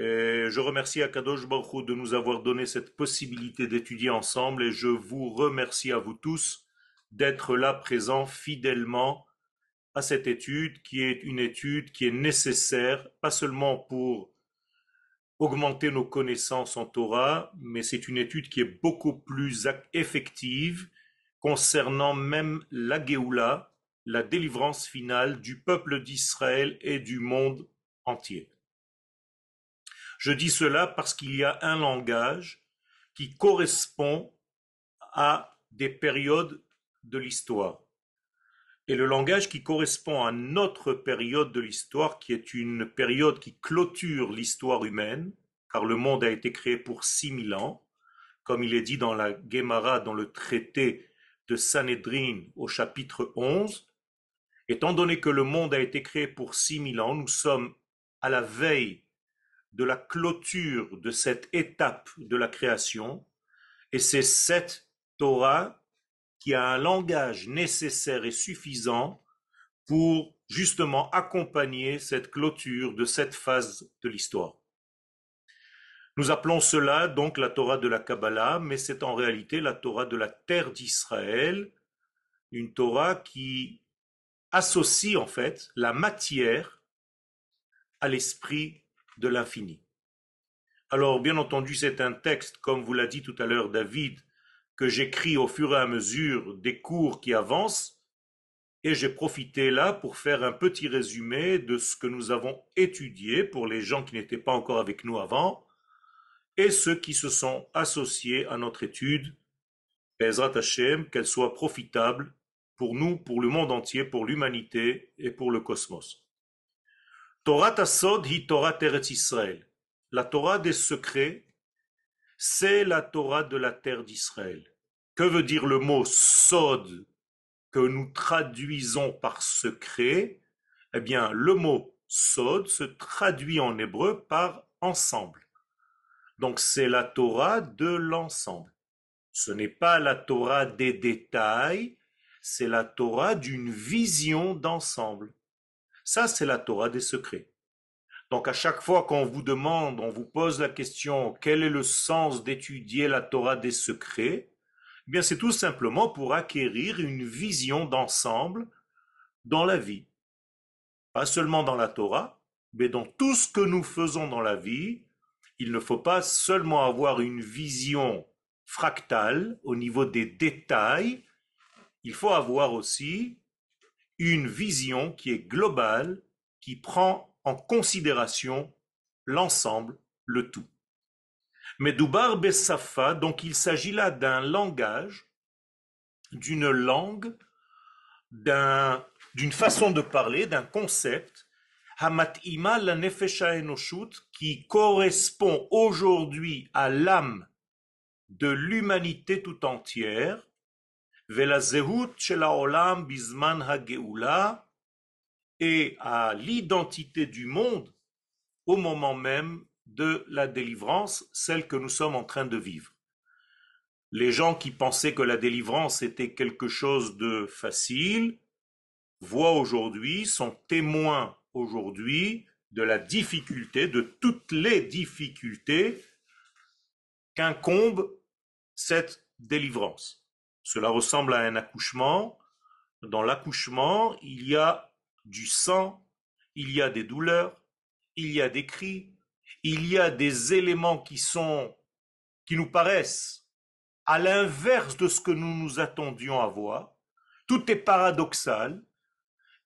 Je remercie Akadosh Baruch de nous avoir donné cette possibilité d'étudier ensemble et je vous remercie à vous tous d'être là présents fidèlement à cette étude qui est une étude qui est nécessaire, pas seulement pour augmenter nos connaissances en Torah, mais c'est une étude qui est beaucoup plus effective concernant même la Géoula, la délivrance finale du peuple d'Israël et du monde entier. Je dis cela parce qu'il y a un langage qui correspond à des périodes de l'histoire. Et le langage qui correspond à notre période de l'histoire, qui est une période qui clôture l'histoire humaine, car le monde a été créé pour 6000 ans, comme il est dit dans la Gemara, dans le traité de Sanhedrin au chapitre 11, étant donné que le monde a été créé pour 6000 ans, nous sommes à la veille de la clôture de cette étape de la création, et c'est cette Torah qui a un langage nécessaire et suffisant pour justement accompagner cette clôture de cette phase de l'histoire. Nous appelons cela donc la Torah de la Kabbalah, mais c'est en réalité la Torah de la terre d'Israël, une Torah qui associe en fait la matière à l'esprit de l'infini. Alors, bien entendu, c'est un texte, comme vous l'a dit tout à l'heure David, que j'écris au fur et à mesure des cours qui avancent, et j'ai profité là pour faire un petit résumé de ce que nous avons étudié pour les gens qui n'étaient pas encore avec nous avant, et ceux qui se sont associés à notre étude, Ezrat Hashem, qu'elle soit profitable pour nous, pour le monde entier, pour l'humanité et pour le cosmos. Torah hi Torah. La Torah des secrets, c'est la Torah de la terre d'Israël. Que veut dire le mot Sod que nous traduisons par secret? Eh bien, le mot Sod se traduit en hébreu par ensemble. Donc c'est la Torah de l'ensemble. Ce n'est pas la Torah des détails, c'est la Torah d'une vision d'ensemble. Ça, c'est la Torah des secrets. Donc à chaque fois qu'on vous demande, on vous pose la question, quel est le sens d'étudier la Torah des secrets? Eh bien, c'est tout simplement pour acquérir une vision d'ensemble dans la vie. Pas seulement dans la Torah, mais dans tout ce que nous faisons dans la vie. Il ne faut pas seulement avoir une vision fractale au niveau des détails, il faut avoir aussi une vision qui est globale, qui prend en considération l'ensemble, le tout. Mais Dubar Bessafa, donc il s'agit là d'un langage, d'une langue, d'une façon de parler, d'un concept, Hamat'ima la nefesha enoshut, qui correspond aujourd'hui à l'âme de l'humanité tout entière, et à l'identité du monde au moment même de la délivrance, celle que nous sommes en train de vivre. Les gens qui pensaient que la délivrance était quelque chose de facile voient aujourd'hui, sont témoins aujourd'hui de la difficulté, de toutes les difficultés qu'incombe cette délivrance. Cela ressemble à un accouchement. Dans l'accouchement, il y a du sang, il y a des douleurs, il y a des cris, il y a des éléments qui sont, qui nous paraissent à l'inverse de ce que nous nous attendions à voir. Tout est paradoxal.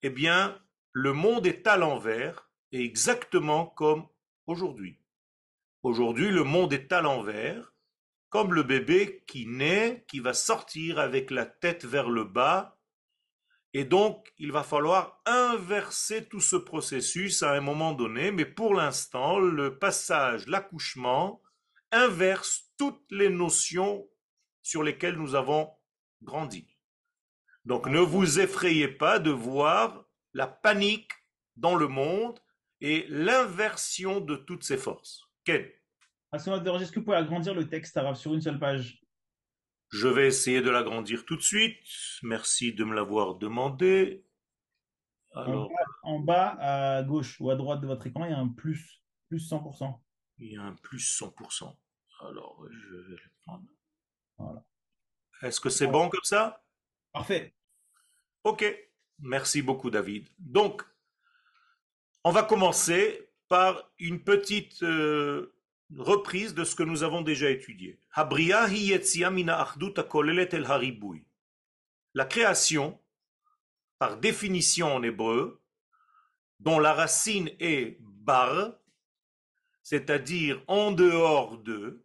Eh bien, le monde est à l'envers et exactement comme aujourd'hui. Aujourd'hui, le monde est à l'envers comme le bébé qui naît, qui va sortir avec la tête vers le bas. Et donc, il va falloir inverser tout ce processus à un moment donné, mais pour l'instant, le passage, l'accouchement, inverse toutes les notions sur lesquelles nous avons grandi. Donc ne vous effrayez pas de voir la panique dans le monde et l'inversion de toutes ces forces. Est-ce que vous pouvez agrandir le texte arabe sur une seule page? Je vais essayer de l'agrandir tout de suite. Merci de me l'avoir demandé. En, bas, à gauche ou à droite de votre écran, il y a un plus, plus 100%. Il y a un plus 100%. Alors, je vais le prendre. Voilà. Est-ce que c'est bon comme ça? Parfait. Ok. Merci beaucoup, David. Donc, on va commencer par une petite euh, reprise de ce que nous avons déjà étudié. La création, par définition en hébreu, dont la racine est bar, c'est-à-dire en dehors de,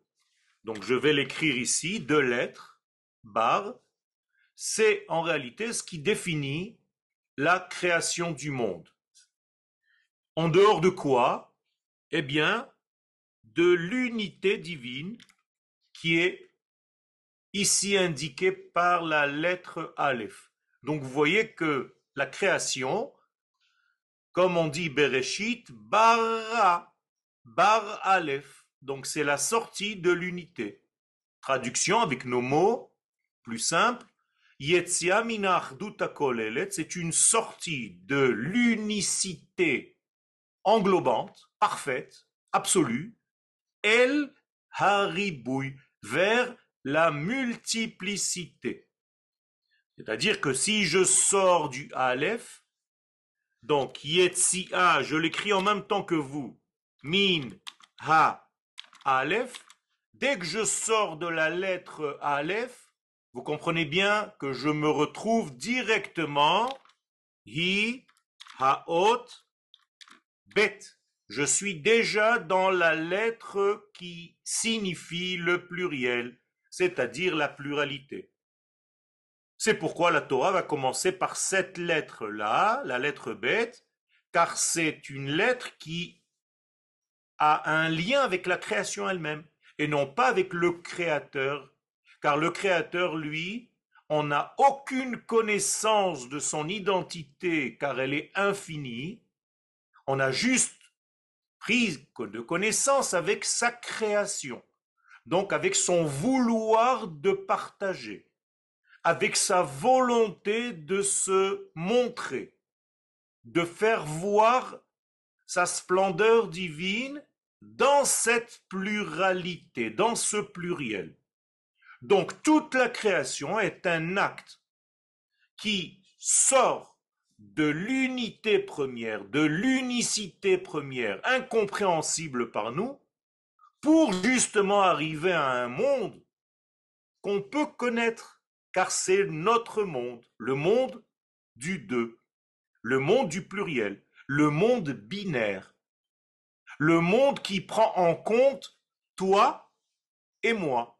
donc je vais l'écrire ici, deux lettres, bar, c'est en réalité ce qui définit la création du monde. En dehors de quoi Eh bien, de l'unité divine qui est ici indiquée par la lettre Aleph. Donc vous voyez que la création, comme on dit Bereshit, bara, bar Aleph. Donc c'est la sortie de l'unité. Traduction avec nos mots plus simples. Yetzia c'est une sortie de l'unicité englobante, parfaite, absolue, El Haribouy, vers la multiplicité. C'est-à-dire que si je sors du Aleph, donc Yetzia, je l'écris en même temps que vous, Min, Ha, Aleph, dès que je sors de la lettre Aleph, vous comprenez bien que je me retrouve directement Hi, Haot, bête. Je suis déjà dans la lettre qui signifie le pluriel, c'est-à-dire la pluralité. C'est pourquoi la Torah va commencer par cette lettre-là, la lettre bête, car c'est une lettre qui a un lien avec la création elle-même et non pas avec le créateur, car le créateur, lui, on n'a aucune connaissance de son identité car elle est infinie, on a juste pris de connaissance avec sa création, donc avec son vouloir de partager, avec sa volonté de se montrer, de faire voir sa splendeur divine dans cette pluralité, dans ce pluriel. Donc toute la création est un acte qui sort de l'unité première, de l'unicité première, incompréhensible par nous, pour justement arriver à un monde qu'on peut connaître, car c'est notre monde, le monde du deux, le monde du pluriel, le monde binaire, le monde qui prend en compte toi et moi.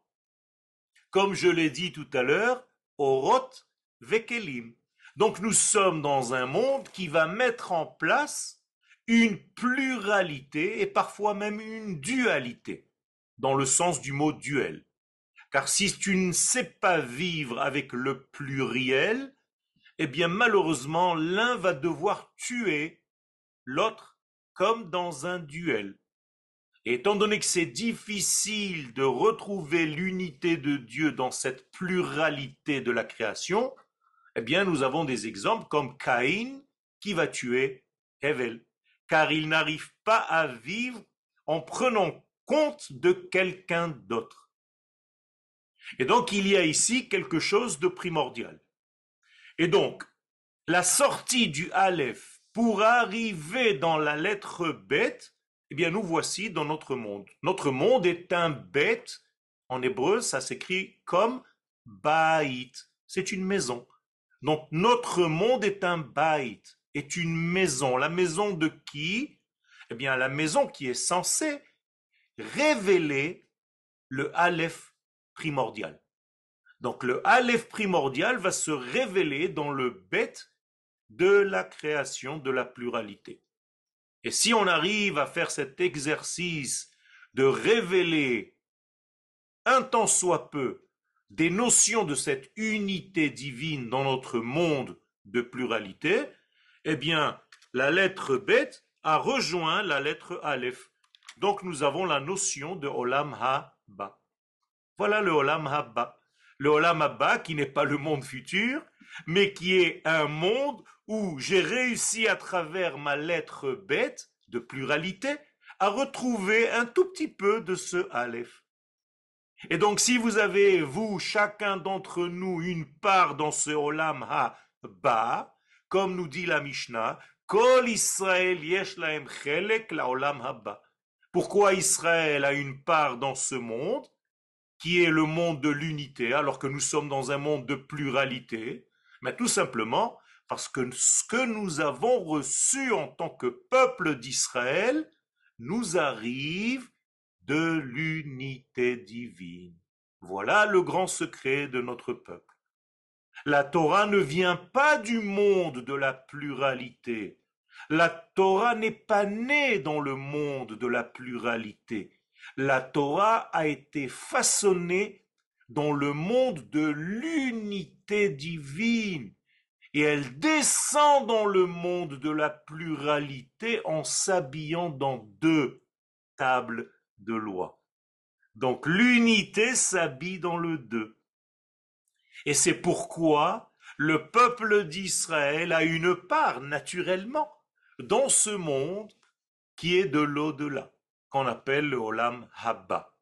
Comme je l'ai dit tout à l'heure, Oroth Vekelim, donc nous sommes dans un monde qui va mettre en place une pluralité et parfois même une dualité, dans le sens du mot duel. Car si tu ne sais pas vivre avec le pluriel, eh bien malheureusement l'un va devoir tuer l'autre comme dans un duel. Et étant donné que c'est difficile de retrouver l'unité de Dieu dans cette pluralité de la création, eh bien, nous avons des exemples comme Caïn qui va tuer Hevel, car il n'arrive pas à vivre en prenant compte de quelqu'un d'autre. Et donc, il y a ici quelque chose de primordial. Et donc, la sortie du Aleph pour arriver dans la lettre bête, eh bien, nous voici dans notre monde. Notre monde est un bête. En hébreu, ça s'écrit comme baït. C'est une maison. Donc notre monde est un bait, est une maison. La maison de qui? Eh bien la maison qui est censée révéler le Aleph primordial. Donc le Aleph primordial va se révéler dans le bête de la création de la pluralité. Et si on arrive à faire cet exercice de révéler un temps soit peu des notions de cette unité divine dans notre monde de pluralité, eh bien, la lettre Bet a rejoint la lettre Aleph. Donc nous avons la notion de Olam Ha-Ba. Voilà le Olam Ha-Ba. Le Olam Ha-Ba qui n'est pas le monde futur, mais qui est un monde où j'ai réussi à travers ma lettre bête de pluralité à retrouver un tout petit peu de ce Aleph. Et donc, si vous avez, vous, chacun d'entre nous, une part dans ce Olam Ha-Ba, comme nous dit la Mishnah, Kol Israël yesh laem chelek la Olam Haba. Pourquoi Israël a une part dans ce monde, qui est le monde de l'unité, alors que nous sommes dans un monde de pluralité? Mais tout simplement parce que ce que nous avons reçu en tant que peuple d'Israël nous arrive de l'unité divine. Voilà le grand secret de notre peuple. La Torah ne vient pas du monde de la pluralité. La Torah n'est pas née dans le monde de la pluralité. La Torah a été façonnée dans le monde de l'unité divine. Et elle descend dans le monde de la pluralité en s'habillant dans deux tables de loi. Donc l'unité s'habille dans le deux. Et c'est pourquoi le peuple d'Israël a une part naturellement dans ce monde qui est de l'au-delà, qu'on appelle le Olam Habba.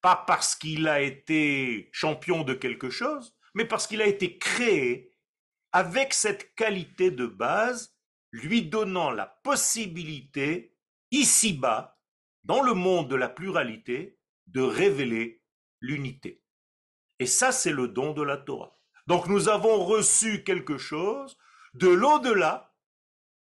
Pas parce qu'il a été champion de quelque chose, mais parce qu'il a été créé avec cette qualité de base, lui donnant la possibilité, ici-bas, dans le monde de la pluralité, de révéler l'unité. Et ça, c'est le don de la Torah. Donc nous avons reçu quelque chose de l'au-delà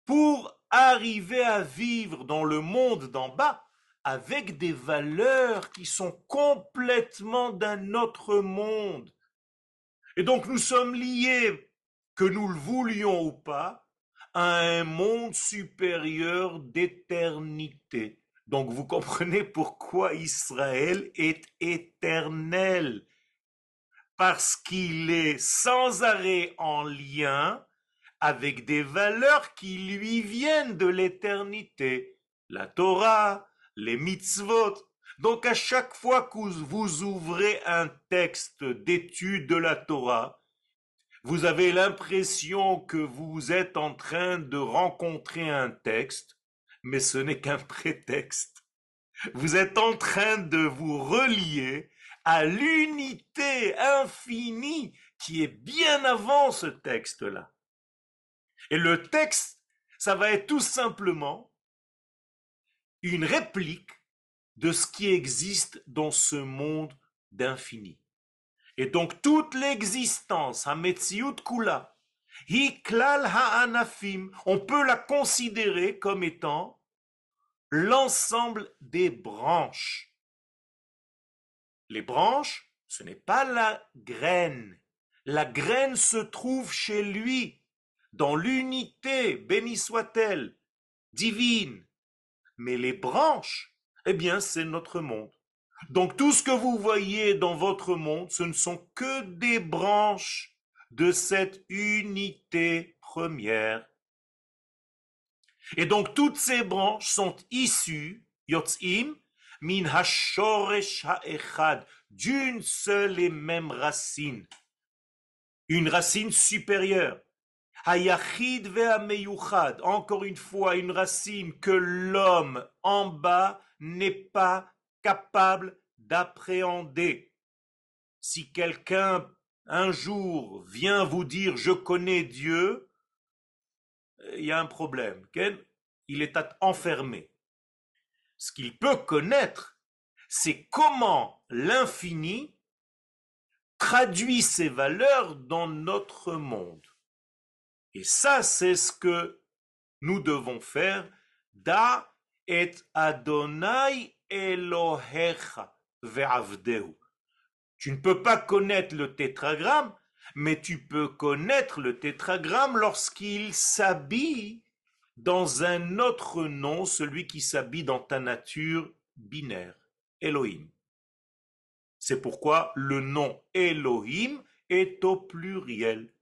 pour arriver à vivre dans le monde d'en bas avec des valeurs qui sont complètement d'un autre monde. Et donc nous sommes liés, que nous le voulions ou pas, à un monde supérieur d'éternité. Donc vous comprenez pourquoi Israël est éternel. Parce qu'il est sans arrêt en lien avec des valeurs qui lui viennent de l'éternité. La Torah, les mitzvot. Donc à chaque fois que vous ouvrez un texte d'étude de la Torah, vous avez l'impression que vous êtes en train de rencontrer un texte mais ce n'est qu'un prétexte. Vous êtes en train de vous relier à l'unité infinie qui est bien avant ce texte-là. Et le texte, ça va être tout simplement une réplique de ce qui existe dans ce monde d'infini. Et donc toute l'existence, Hametziut Kula, On peut la considérer comme étant l'ensemble des branches. Les branches, ce n'est pas la graine. La graine se trouve chez lui, dans l'unité, béni soit-elle, divine. Mais les branches, eh bien, c'est notre monde. Donc tout ce que vous voyez dans votre monde, ce ne sont que des branches de cette unité première. Et donc toutes ces branches sont issues, yotzim, min hashoresh ha'echad, d'une seule et même racine, une racine supérieure. Hayachid ve'ameyuchad, encore une fois, une racine que l'homme en bas n'est pas capable d'appréhender. Si quelqu'un un jour vient vous dire je connais Dieu, il y a un problème. Il est enfermé. Ce qu'il peut connaître, c'est comment l'infini traduit ses valeurs dans notre monde. Et ça, c'est ce que nous devons faire. Da et Adonai Elohecha ve'avdehu. Tu ne peux pas connaître le tétragramme, mais tu peux connaître le tétragramme lorsqu'il s'habille dans un autre nom, celui qui s'habille dans ta nature binaire, Elohim. C'est pourquoi le nom Elohim est au pluriel,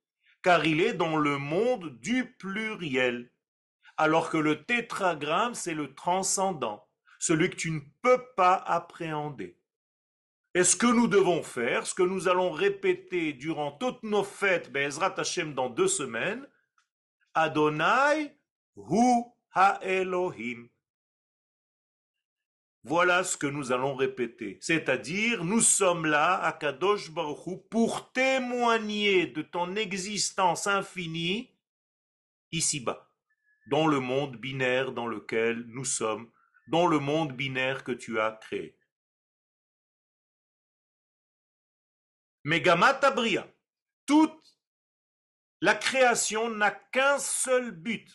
car il est dans le monde du pluriel, alors que le tétragramme, c'est le transcendant, celui que tu ne peux pas appréhender. Et ce que nous devons faire, ce que nous allons répéter durant toutes nos fêtes, Bezrat Hashem dans deux semaines, Adonai Hu Ha-Elohim. Voilà ce que nous allons répéter. C'est-à-dire, nous sommes là, à Kadosh Baruch pour témoigner de ton existence infinie ici-bas, dans le monde binaire dans lequel nous sommes, dans le monde binaire que tu as créé. Megamata Bria, toute la création n'a qu'un seul but,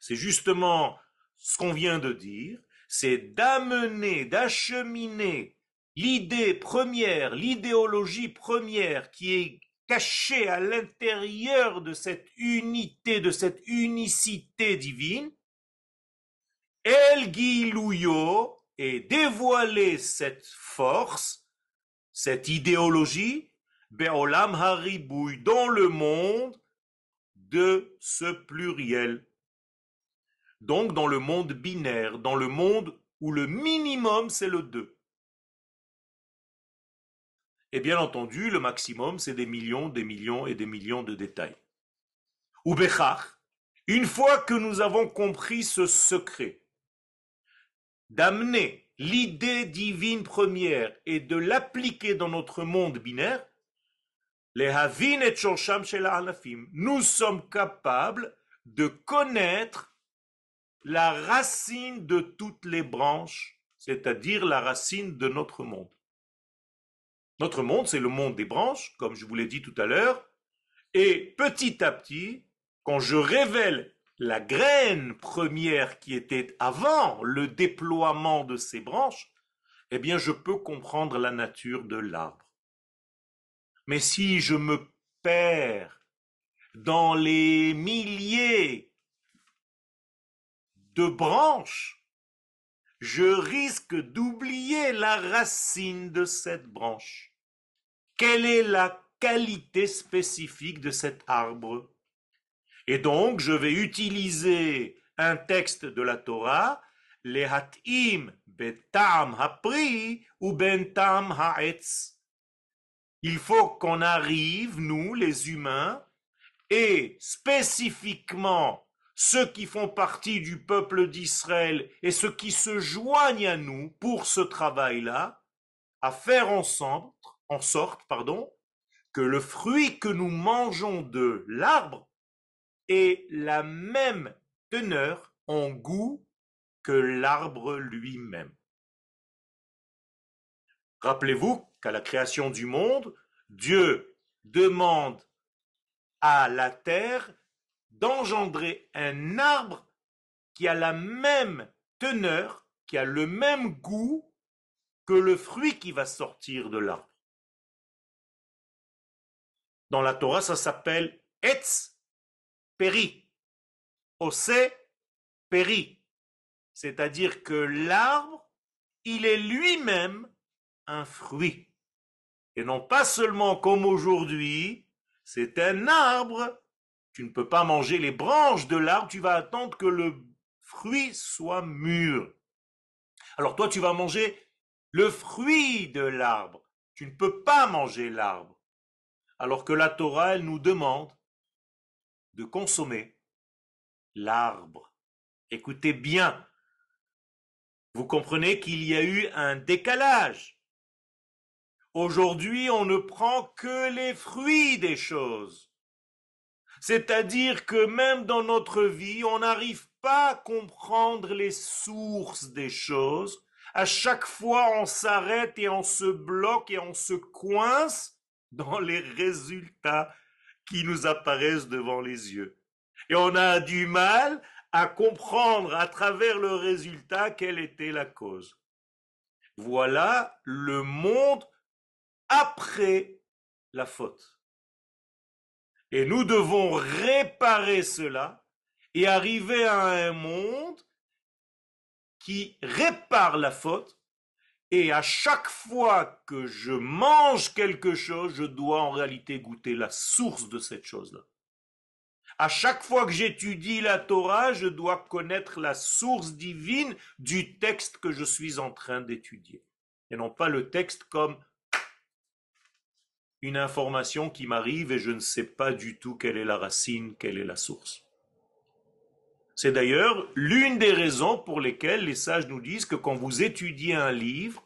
c'est justement ce qu'on vient de dire, c'est d'amener, d'acheminer l'idée première, l'idéologie première qui est cachée à l'intérieur de cette unité, de cette unicité divine, El et dévoiler cette force, cette idéologie, Be'olam haribouy, dans le monde de ce pluriel. Donc dans le monde binaire, dans le monde où le minimum c'est le 2. Et bien entendu, le maximum c'est des millions, des millions et des millions de détails. Ou Bechach, une fois que nous avons compris ce secret, d'amener l'idée divine première et de l'appliquer dans notre monde binaire, nous sommes capables de connaître la racine de toutes les branches, c'est-à-dire la racine de notre monde. Notre monde, c'est le monde des branches, comme je vous l'ai dit tout à l'heure, et petit à petit, quand je révèle la graine première qui était avant le déploiement de ces branches, eh bien je peux comprendre la nature de l'arbre. Mais si je me perds dans les milliers de branches, je risque d'oublier la racine de cette branche. Quelle est la qualité spécifique de cet arbre? Et donc, je vais utiliser un texte de la Torah, les hatim betam hapri ou bentam ha'etz. Il faut qu'on arrive, nous, les humains, et spécifiquement ceux qui font partie du peuple d'Israël et ceux qui se joignent à nous pour ce travail-là, à faire ensemble, en sorte, pardon, que le fruit que nous mangeons de l'arbre ait la même teneur en goût que l'arbre lui-même. Rappelez-vous qu'à la création du monde, Dieu demande à la terre d'engendrer un arbre qui a la même teneur, qui a le même goût que le fruit qui va sortir de l'arbre. Dans la Torah, ça s'appelle Etz Peri. Ose Peri. C'est-à-dire que l'arbre, il est lui-même un fruit. Et non pas seulement comme aujourd'hui, c'est un arbre. Tu ne peux pas manger les branches de l'arbre, tu vas attendre que le fruit soit mûr. Alors toi, tu vas manger le fruit de l'arbre. Tu ne peux pas manger l'arbre. Alors que la Torah, elle nous demande de consommer l'arbre. Écoutez bien, vous comprenez qu'il y a eu un décalage. Aujourd'hui, on ne prend que les fruits des choses. C'est-à-dire que même dans notre vie, on n'arrive pas à comprendre les sources des choses. À chaque fois, on s'arrête et on se bloque et on se coince dans les résultats qui nous apparaissent devant les yeux. Et on a du mal à comprendre à travers le résultat quelle était la cause. Voilà le monde après la faute. Et nous devons réparer cela et arriver à un monde qui répare la faute. Et à chaque fois que je mange quelque chose, je dois en réalité goûter la source de cette chose-là. À chaque fois que j'étudie la Torah, je dois connaître la source divine du texte que je suis en train d'étudier. Et non pas le texte comme une information qui m'arrive et je ne sais pas du tout quelle est la racine, quelle est la source. C'est d'ailleurs l'une des raisons pour lesquelles les sages nous disent que quand vous étudiez un livre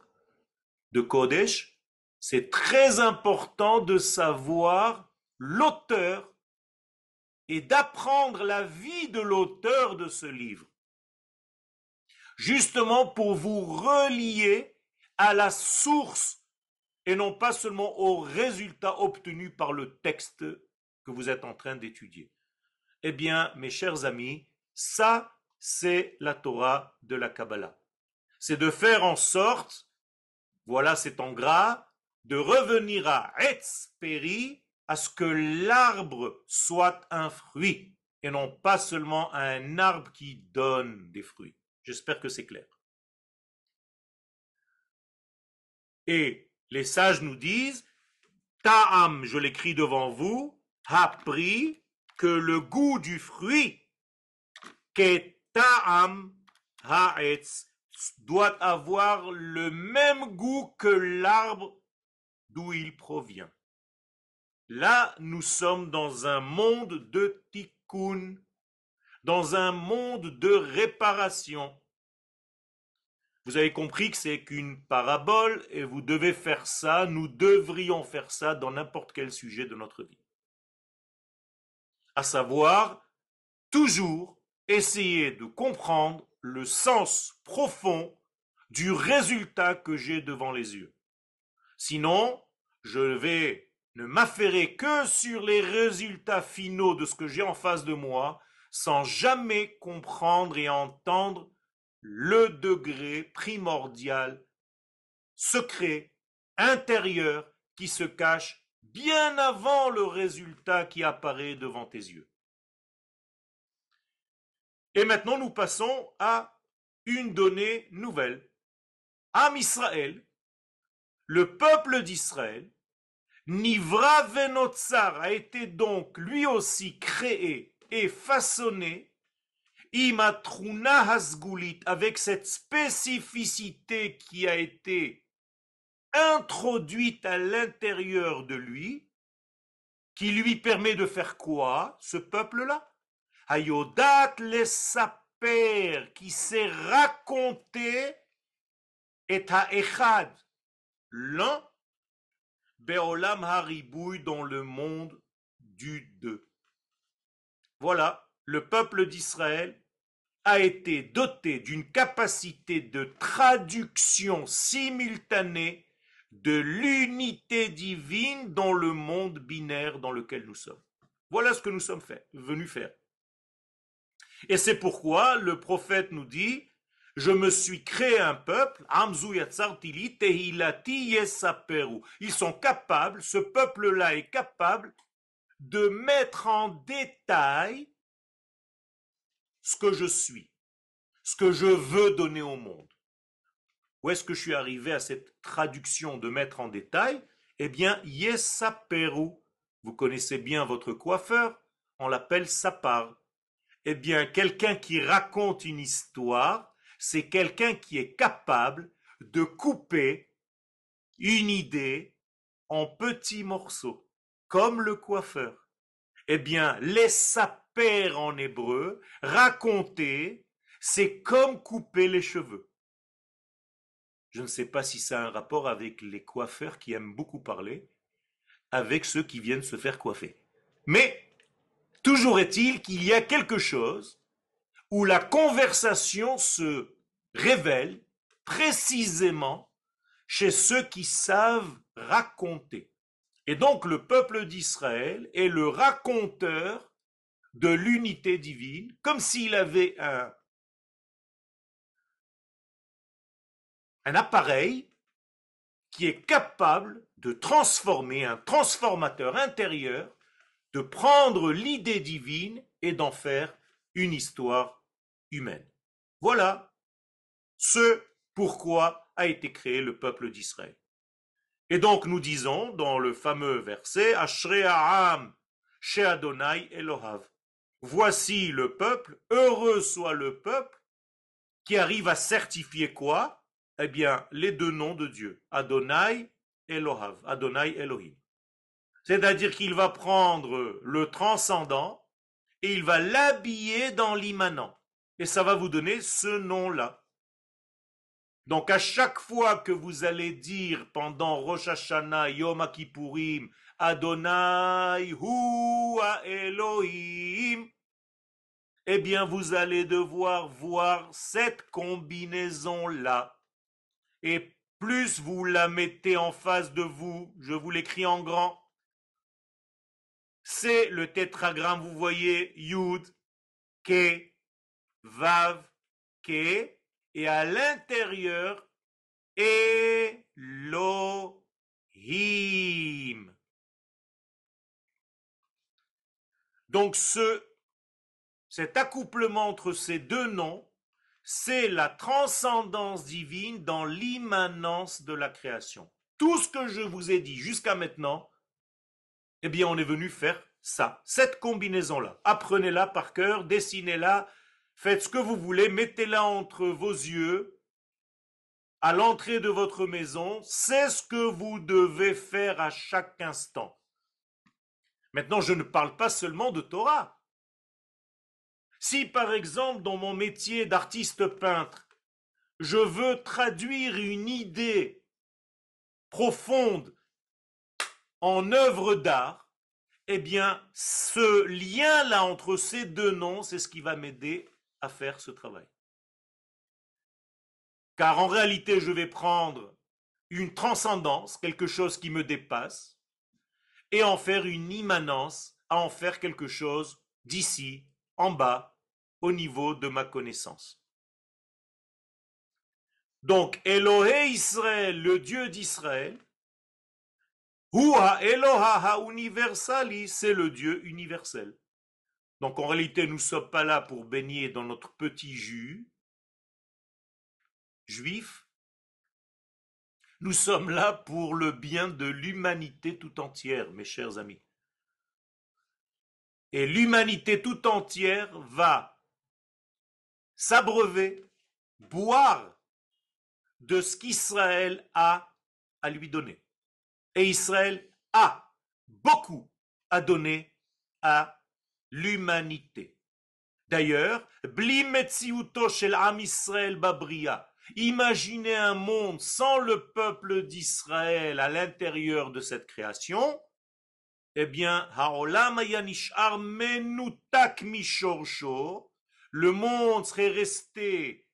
de Kodesh, c'est très important de savoir l'auteur et d'apprendre la vie de l'auteur de ce livre. Justement pour vous relier à la source et non pas seulement au résultat obtenu par le texte que vous êtes en train d'étudier. Eh bien, mes chers amis, ça, c'est la Torah de la Kabbalah. C'est de faire en sorte, voilà c'est en gras, de revenir à Etzperi, à ce que l'arbre soit un fruit, et non pas seulement un arbre qui donne des fruits. J'espère que c'est clair. Et les sages nous disent, Ta'am, je l'écris devant vous, a pris que le goût du fruit, que Ta'am ha'etz, doit avoir le même goût que l'arbre d'où il provient. Là, nous sommes dans un monde de tikkun, dans un monde de réparation. Vous avez compris que c'est qu'une parabole et vous devez faire ça, nous devrions faire ça dans n'importe quel sujet de notre vie. À savoir, toujours essayer de comprendre le sens profond du résultat que j'ai devant les yeux. Sinon, je vais ne m'affairer que sur les résultats finaux de ce que j'ai en face de moi, sans jamais comprendre et entendre le degré primordial, secret, intérieur, qui se cache bien avant le résultat qui apparaît devant tes yeux. Et maintenant, nous passons à une donnée nouvelle. Am Israël, le peuple d'Israël, Nivra Venotsar a été donc lui aussi créé et façonné Imatruna Hasgulit, avec cette spécificité qui a été introduite à l'intérieur de lui, qui lui permet de faire quoi, ce peuple-là? Ayodat les saper, qui s'est raconté, et à Echad, l'un, Beolam Haribouy, dans le monde du deux. Voilà, le peuple d'Israël a été doté d'une capacité de traduction simultanée de l'unité divine dans le monde binaire dans lequel nous sommes. Voilà ce que nous sommes venus faire. Et c'est pourquoi le prophète nous dit, je me suis créé un peuple, ils sont capables, ce peuple-là est capable de mettre en détail ce que je suis, ce que je veux donner au monde. Où est-ce que je suis arrivé à cette traduction de mettre en détail Eh bien, Yesaperu. Vous connaissez bien votre coiffeur, on l'appelle sapar. Eh bien, quelqu'un qui raconte une histoire, c'est quelqu'un qui est capable de couper une idée en petits morceaux, comme le coiffeur. Eh bien, les père en hébreu, raconter, c'est comme couper les cheveux. Je ne sais pas si ça a un rapport avec les coiffeurs qui aiment beaucoup parler, avec ceux qui viennent se faire coiffer. Mais toujours est-il qu'il y a quelque chose où la conversation se révèle précisément chez ceux qui savent raconter. Et donc le peuple d'Israël est le raconteur de l'unité divine, comme s'il avait un, un appareil qui est capable de transformer, un transformateur intérieur, de prendre l'idée divine et d'en faire une histoire humaine. Voilà ce pourquoi a été créé le peuple d'Israël. Et donc nous disons dans le fameux verset Ashrei She Adonai Elohav. Voici le peuple, heureux soit le peuple qui arrive à certifier quoi? Eh bien, les deux noms de Dieu, Adonai Elohav, Adonai Elohim. C'est-à-dire qu'il va prendre le transcendant et il va l'habiller dans l'immanent. et ça va vous donner ce nom-là. Donc à chaque fois que vous allez dire pendant Rosh Hashanah, Yom Kippourim, Adonai Hu Elohim, eh bien vous allez devoir voir cette combinaison-là. Et plus vous la mettez en face de vous, je vous l'écris en grand, c'est le tétragramme, vous voyez, Yud, Ke, Vav, Ke, et à l'intérieur, Elohim. Donc ce, cet accouplement entre ces deux noms, c'est la transcendance divine dans l'immanence de la création. Tout ce que je vous ai dit jusqu'à maintenant, eh bien on est venu faire ça, cette combinaison-là. Apprenez-la par cœur, dessinez-la, faites ce que vous voulez, mettez-la entre vos yeux, à l'entrée de votre maison, c'est ce que vous devez faire à chaque instant. Maintenant, je ne parle pas seulement de Torah. Si par exemple, dans mon métier d'artiste peintre, je veux traduire une idée profonde en œuvre d'art, eh bien, ce lien-là entre ces deux noms, c'est ce qui va m'aider à faire ce travail. Car en réalité, je vais prendre une transcendance, quelque chose qui me dépasse, et en faire une immanence, à en faire quelque chose d'ici, en bas, au niveau de ma connaissance. Donc, Elohé Israël, le Dieu d'Israël, Hua Eloha ha universali, c'est le Dieu universel. Donc en réalité, nous ne sommes pas là pour baigner dans notre petit jus juif. Nous sommes là pour le bien de l'humanité tout entière, mes chers amis. Et l'humanité tout entière va s'abreuver, boire de ce qu'Israël a à lui donner. Et Israël a beaucoup à donner à l'humanité. D'ailleurs. Imaginez un monde sans le peuple d'Israël à l'intérieur de cette création. Eh bien, le monde serait resté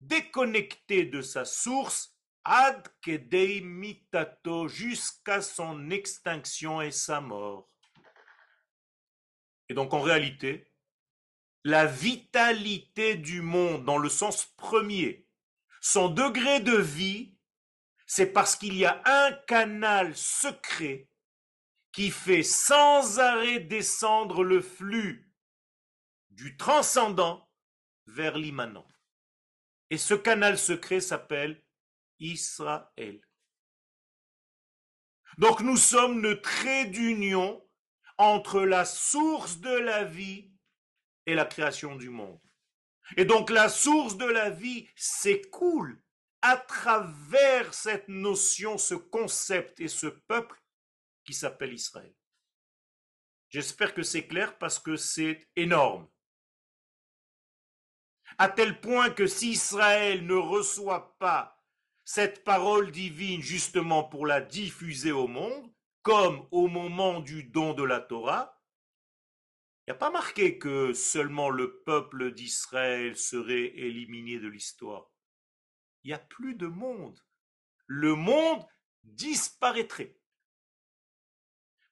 déconnecté de sa source ad kedei mitato jusqu'à son extinction et sa mort. Et donc en réalité, la vitalité du monde dans le sens premier, son degré de vie, c'est parce qu'il y a un canal secret qui fait sans arrêt descendre le flux du transcendant vers l'immanent. Et ce canal secret s'appelle Israël. Donc nous sommes le trait d'union entre la source de la vie et la création du monde. Et donc la source de la vie s'écoule à travers cette notion, ce concept et ce peuple qui s'appelle Israël. J'espère que c'est clair parce que c'est énorme. À tel point que si Israël ne reçoit pas cette parole divine justement pour la diffuser au monde, comme au moment du don de la Torah, il n'y a pas marqué que seulement le peuple d'Israël serait éliminé de l'histoire. Il n'y a plus de monde. Le monde disparaîtrait.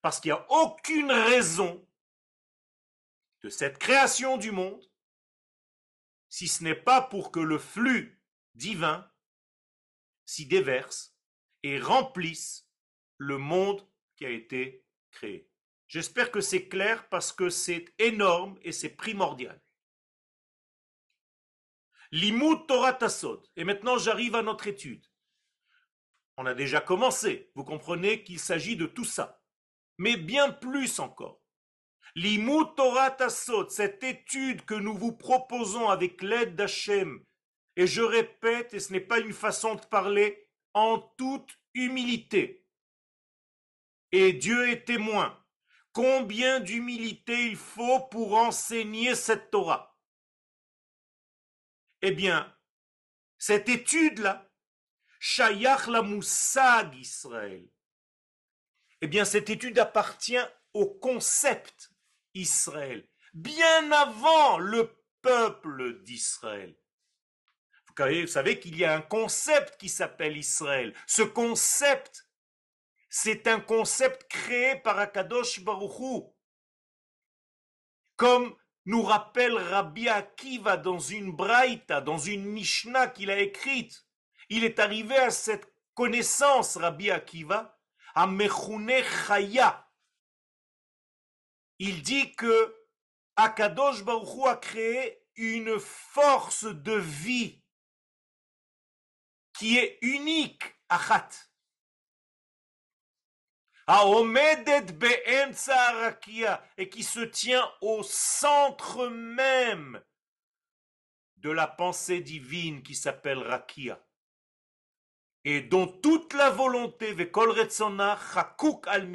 Parce qu'il n'y a aucune raison de cette création du monde, si ce n'est pas pour que le flux divin s'y déverse et remplisse le monde qui a été créé. J'espère que c'est clair parce que c'est énorme et c'est primordial. Limut Torah Tassod. Et maintenant, j'arrive à notre étude. On a déjà commencé. Vous comprenez qu'il s'agit de tout ça. Mais bien plus encore. Limut Torah Tassod, cette étude que nous vous proposons avec l'aide d'Hachem, et je répète, et ce n'est pas une façon de parler, en toute humilité. Et Dieu est témoin. Combien d'humilité il faut pour enseigner cette Torah? Eh bien, cette étude-là, Shayach la Moussag Israël, eh bien, cette étude appartient au concept Israël, bien avant le peuple d'Israël. Vous savez qu'il y a un concept qui s'appelle Israël. Ce concept, c'est un concept créé par Akadosh Baruchou. Comme nous rappelle Rabbi Akiva dans une braïta, dans une Mishnah qu'il a écrite. Il est arrivé à cette connaissance, Rabbi Akiva, à Mechune Chaya. Il dit que Akadosh Baruchou a créé une force de vie qui est unique, achat. et qui se tient au centre même de la pensée divine qui s'appelle Rakia et dont toute la volonté al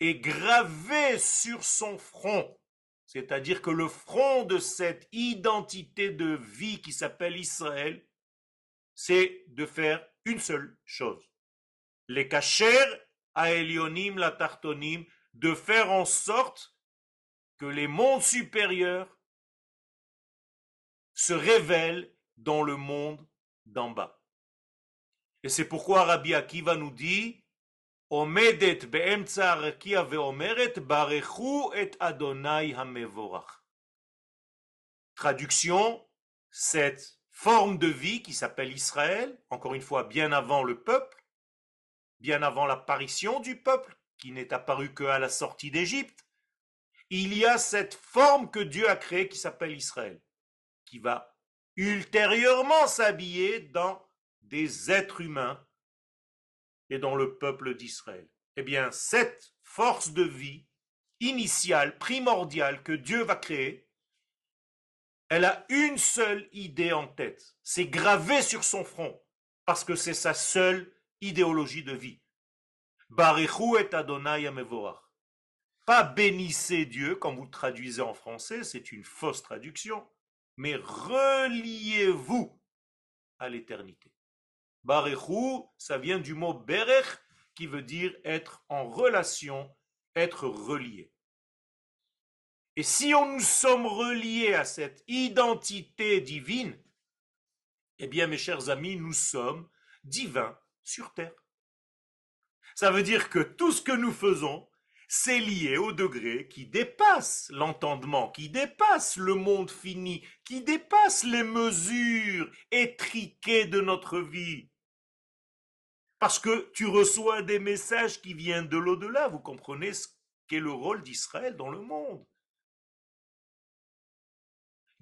est gravée sur son front. C'est-à-dire que le front de cette identité de vie qui s'appelle Israël c'est de faire une seule chose. Les kacher à Elionim, la tartonim, de faire en sorte que les mondes supérieurs se révèlent dans le monde d'en bas. Et c'est pourquoi Rabbi Akiva nous dit Omedet ve'omeret barechu et Adonai hamevorach. Traduction, cette forme de vie qui s'appelle Israël, encore une fois bien avant le peuple, bien avant l'apparition du peuple, qui n'est apparu qu'à la sortie d'Égypte, il y a cette forme que Dieu a créée qui s'appelle Israël, qui va ultérieurement s'habiller dans des êtres humains et dans le peuple d'Israël. Eh bien, cette force de vie initiale, primordiale que Dieu va créer, elle a une seule idée en tête. C'est gravé sur son front, parce que c'est sa seule idéologie de vie. Barichu et Adonai Amevorach. Pas bénissez Dieu, comme vous traduisez en français, c'est une fausse traduction, mais reliez-vous à l'éternité. Barichu, ça vient du mot berech, qui veut dire être en relation, être relié. Et si on nous sommes reliés à cette identité divine, eh bien, mes chers amis, nous sommes divins sur terre. Ça veut dire que tout ce que nous faisons, c'est lié au degré qui dépasse l'entendement, qui dépasse le monde fini, qui dépasse les mesures étriquées de notre vie. Parce que tu reçois des messages qui viennent de l'au-delà. Vous comprenez ce qu'est le rôle d'Israël dans le monde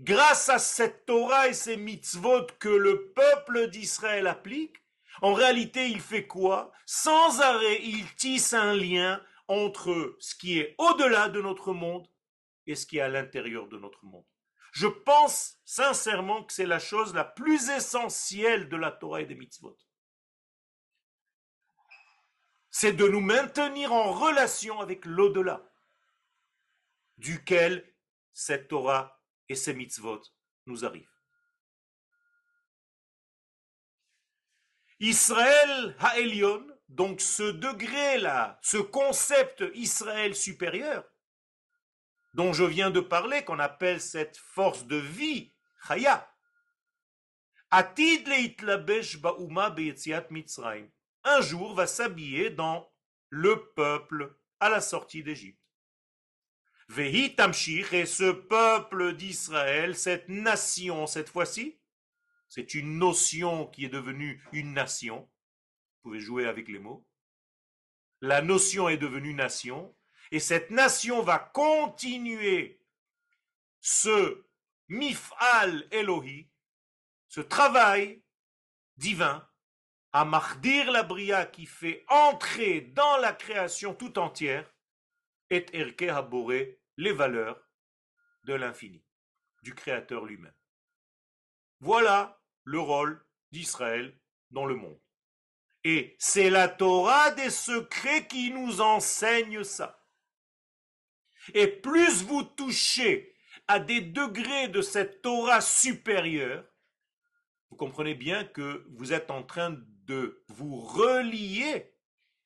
grâce à cette Torah et ces mitzvot que le peuple d'Israël applique, en réalité, il fait quoi? Sans arrêt, il tisse un lien entre ce qui est au-delà de notre monde et ce qui est à l'intérieur de notre monde. Je pense sincèrement que c'est la chose la plus essentielle de la Torah et des mitzvot. C'est de nous maintenir en relation avec l'au-delà, duquel cette Torah et ces mitzvot nous arrivent. Israël Ha'elion, donc ce degré-là, ce concept Israël supérieur, dont je viens de parler, qu'on appelle cette force de vie, Chaya, Atid ba'uma Mitzrayim, un jour va s'habiller dans le peuple à la sortie d'Égypte. Vehi et ce peuple d'Israël, cette nation cette fois-ci, c'est une notion qui est devenue une nation. Vous pouvez jouer avec les mots. La notion est devenue nation, et cette nation va continuer ce mifal Elohi, ce travail divin, à mardir la bria qui fait entrer dans la création tout entière, et erke haboré les valeurs de l'infini, du Créateur lui-même. Voilà le rôle d'Israël dans le monde. Et c'est la Torah des secrets qui nous enseigne ça. Et plus vous touchez à des degrés de cette Torah supérieure, vous comprenez bien que vous êtes en train de vous relier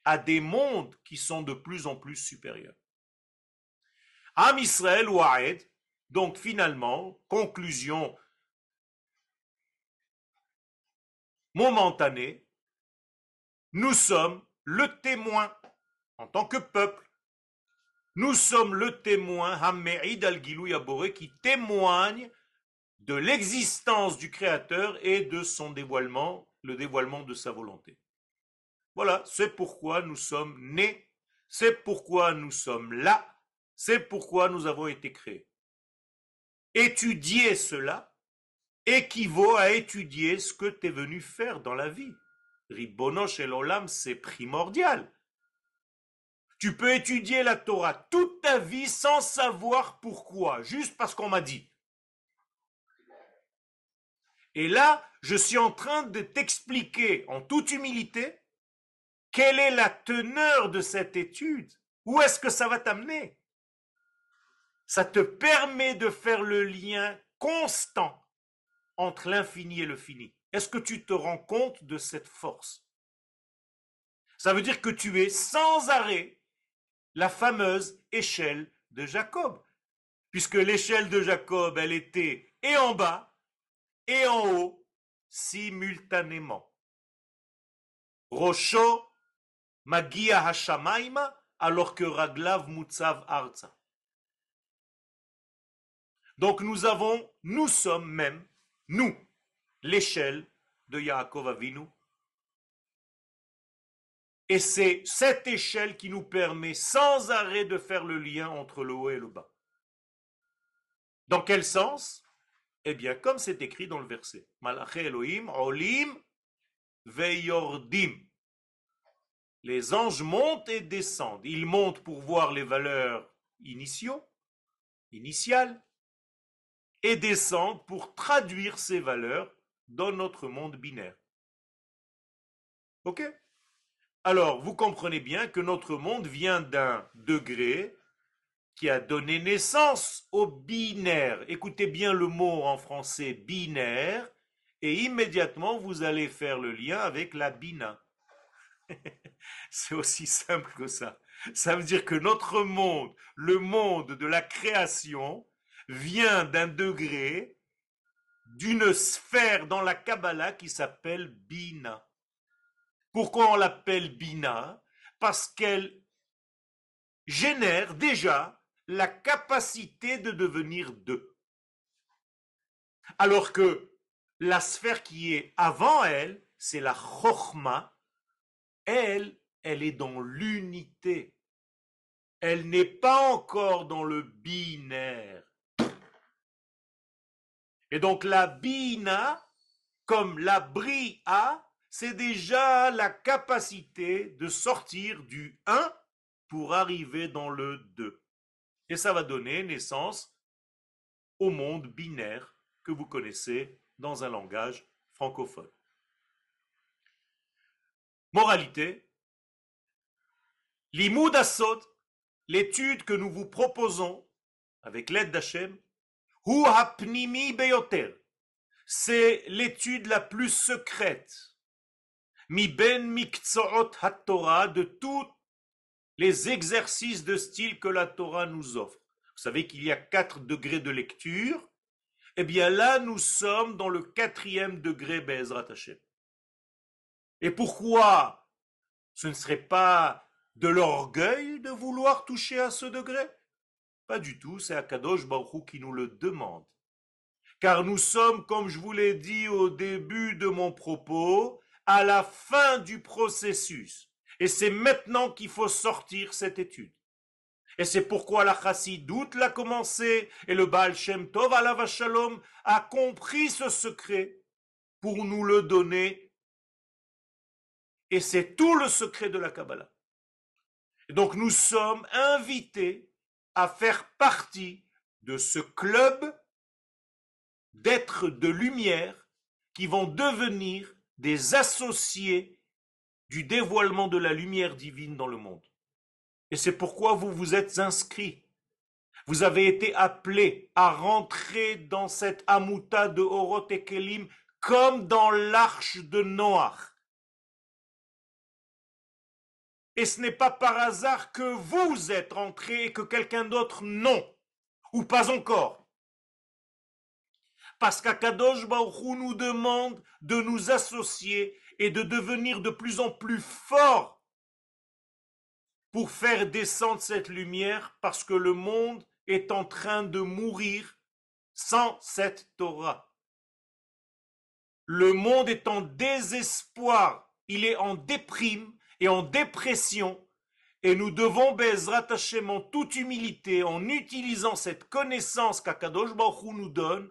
à des mondes qui sont de plus en plus supérieurs. Am Israël ou donc finalement, conclusion momentanée, nous sommes le témoin en tant que peuple. Nous sommes le témoin, Hammeid al qui témoigne de l'existence du Créateur et de son dévoilement, le dévoilement de sa volonté. Voilà, c'est pourquoi nous sommes nés, c'est pourquoi nous sommes là, c'est pourquoi nous avons été créés. Étudier cela équivaut à étudier ce que tu es venu faire dans la vie. Ribonosh et l'Olam, c'est primordial. Tu peux étudier la Torah toute ta vie sans savoir pourquoi, juste parce qu'on m'a dit. Et là, je suis en train de t'expliquer en toute humilité quelle est la teneur de cette étude Où est-ce que ça va t'amener? Ça te permet de faire le lien constant entre l'infini et le fini. Est-ce que tu te rends compte de cette force? Ça veut dire que tu es sans arrêt la fameuse échelle de Jacob. Puisque l'échelle de Jacob, elle était et en bas et en haut simultanément. Rocho Magia Hashamaima, alors que Raglav Mutsav Arza. Donc nous avons, nous sommes même, nous, l'échelle de Yaakov Avinu. Et c'est cette échelle qui nous permet sans arrêt de faire le lien entre le haut et le bas. Dans quel sens? Eh bien, comme c'est écrit dans le verset. Malaché Elohim, Olim, Veyordim les anges montent et descendent. Ils montent pour voir les valeurs initiaux, initiales, et descendent pour traduire ces valeurs dans notre monde binaire. Ok? Alors, vous comprenez bien que notre monde vient d'un degré qui a donné naissance au binaire. Écoutez bien le mot en français binaire, et immédiatement vous allez faire le lien avec la bina. C'est aussi simple que ça. Ça veut dire que notre monde, le monde de la création, vient d'un degré, d'une sphère dans la Kabbalah qui s'appelle Bina. Pourquoi on l'appelle Bina? Parce qu'elle génère déjà la capacité de devenir deux. Alors que la sphère qui est avant elle, c'est la Chochma, elle, elle est dans l'unité. Elle n'est pas encore dans le binaire. Et donc la bina, comme la bria, c'est déjà la capacité de sortir du 1 pour arriver dans le 2. Et ça va donner naissance au monde binaire que vous connaissez dans un langage francophone. Moralité, l'imoud l'étude que nous vous proposons avec l'aide d'Hachem, hu beyoter, c'est l'étude la plus secrète, mi ben ha-Torah, de tous les exercices de style que la Torah nous offre. Vous savez qu'il y a quatre degrés de lecture. Eh bien là, nous sommes dans le quatrième degré. Et pourquoi ce ne serait pas de l'orgueil de vouloir toucher à ce degré? Pas du tout, c'est Akadosh Baruch qui nous le demande. Car nous sommes, comme je vous l'ai dit au début de mon propos, à la fin du processus. Et c'est maintenant qu'il faut sortir cette étude. Et c'est pourquoi la chassidoute l'a commencé et le Baal Shem Tov la Shalom a compris ce secret pour nous le donner et c'est tout le secret de la Kabbalah. donc nous sommes invités à faire partie de ce club d'êtres de lumière qui vont devenir des associés du dévoilement de la lumière divine dans le monde. Et c'est pourquoi vous vous êtes inscrits. Vous avez été appelés à rentrer dans cette amuta de Orot et Kelim comme dans l'arche de Noach. Et ce n'est pas par hasard que vous êtes entré et que quelqu'un d'autre non, ou pas encore. Parce qu'Akadosh Baruch nous demande de nous associer et de devenir de plus en plus forts pour faire descendre cette lumière parce que le monde est en train de mourir sans cette Torah. Le monde est en désespoir, il est en déprime et en dépression, et nous devons, Bezrat Hashem, en toute humilité, en utilisant cette connaissance qu'Akadosh Baruch nous donne,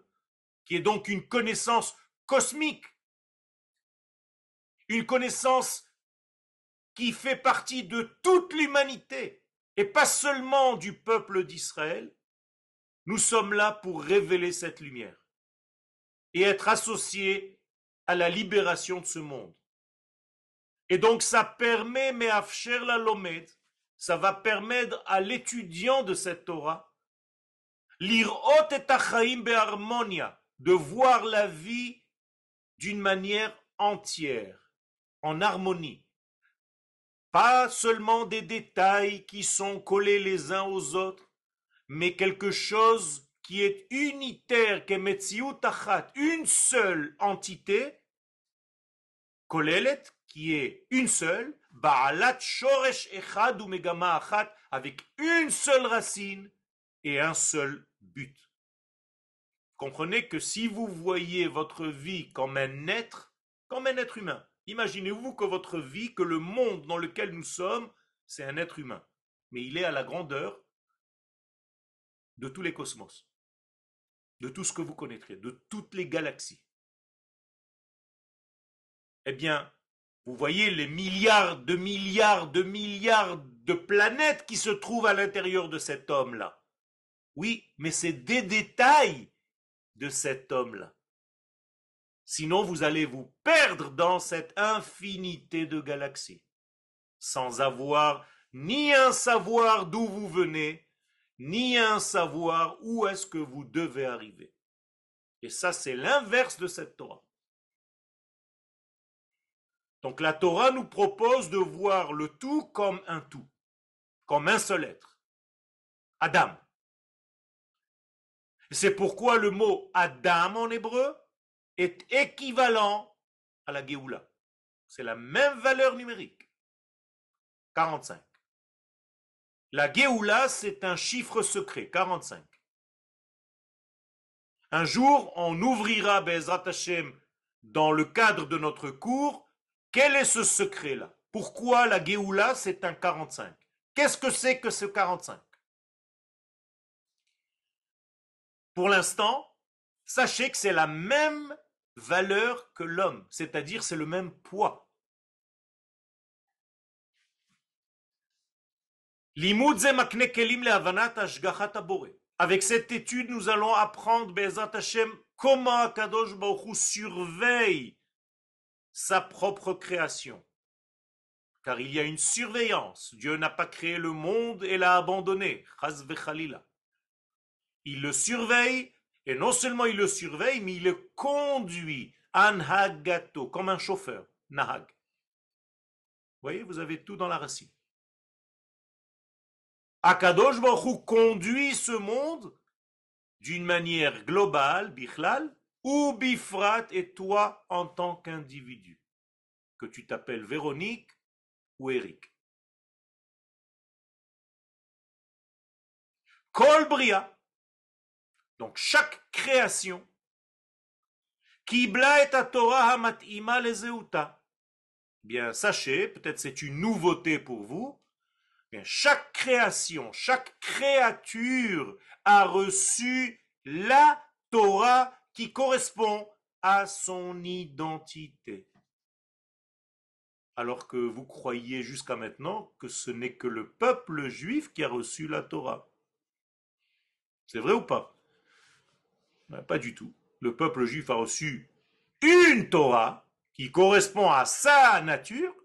qui est donc une connaissance cosmique, une connaissance qui fait partie de toute l'humanité, et pas seulement du peuple d'Israël, nous sommes là pour révéler cette lumière et être associés à la libération de ce monde. Et donc ça permet, mais la lomed, ça va permettre à l'étudiant de cette Torah, lire et tachaim harmonia, de voir la vie d'une manière entière, en harmonie. Pas seulement des détails qui sont collés les uns aux autres, mais quelque chose qui est unitaire, une seule entité, kolelet, qui est une seule, ba'alat shoresh echad ou avec une seule racine et un seul but. Comprenez que si vous voyez votre vie comme un être, comme un être humain, imaginez-vous que votre vie, que le monde dans lequel nous sommes, c'est un être humain. Mais il est à la grandeur de tous les cosmos, de tout ce que vous connaîtrez, de toutes les galaxies. Eh bien, vous voyez les milliards de milliards de milliards de planètes qui se trouvent à l'intérieur de cet homme-là. Oui, mais c'est des détails de cet homme-là. Sinon, vous allez vous perdre dans cette infinité de galaxies, sans avoir ni un savoir d'où vous venez, ni un savoir où est-ce que vous devez arriver. Et ça, c'est l'inverse de cette Torah. Donc la Torah nous propose de voir le tout comme un tout, comme un seul être. Adam. C'est pourquoi le mot Adam en hébreu est équivalent à la Géoula. C'est la même valeur numérique. 45. La Géoula, c'est un chiffre secret, 45. Un jour, on ouvrira Bezrat Hashem dans le cadre de notre cours. Quel est ce secret-là? Pourquoi la Géoula, c'est un 45 Qu'est-ce que c'est que ce 45 Pour l'instant, sachez que c'est la même valeur que l'homme, c'est-à-dire c'est le même poids. Avec cette étude, nous allons apprendre, Hashem, comment Akadosh surveille sa propre création. Car il y a une surveillance. Dieu n'a pas créé le monde et l'a abandonné. Il le surveille, et non seulement il le surveille, mais il le conduit. Anhagato, comme un chauffeur. Nahag. Vous voyez, vous avez tout dans la racine. Akadosh Baruch conduit ce monde d'une manière globale, bichlal, ou bifrat, et toi en tant qu'individu, que tu t'appelles Véronique ou Eric. Kolbria, donc chaque création, Kibla et Torah hamatima lezeuta. Bien, sachez, peut-être c'est une nouveauté pour vous, chaque création, chaque créature a reçu la Torah qui correspond à son identité. Alors que vous croyez jusqu'à maintenant que ce n'est que le peuple juif qui a reçu la Torah. C'est vrai ou pas? Ben, Pas du tout. Le peuple juif a reçu une Torah qui correspond à sa nature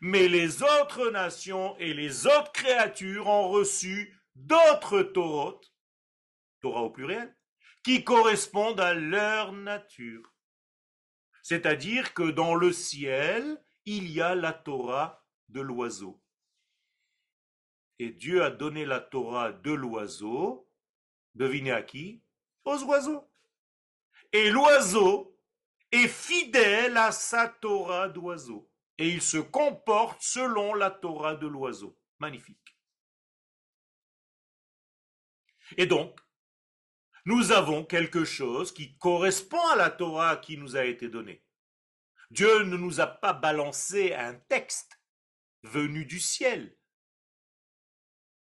mais les autres nations et les autres créatures ont reçu d'autres Torahs, Torah au pluriel, qui correspondent à leur nature. C'est-à-dire que dans le ciel, il y a la Torah de l'oiseau. Et Dieu a donné la Torah de l'oiseau, devinez à qui? Aux oiseaux. Et l'oiseau est fidèle à sa Torah d'oiseau. Et il se comporte selon la Torah de l'oiseau. Magnifique. Et donc, nous avons quelque chose qui correspond à la Torah qui nous a été donnée. Dieu ne nous a pas balancé un texte venu du ciel.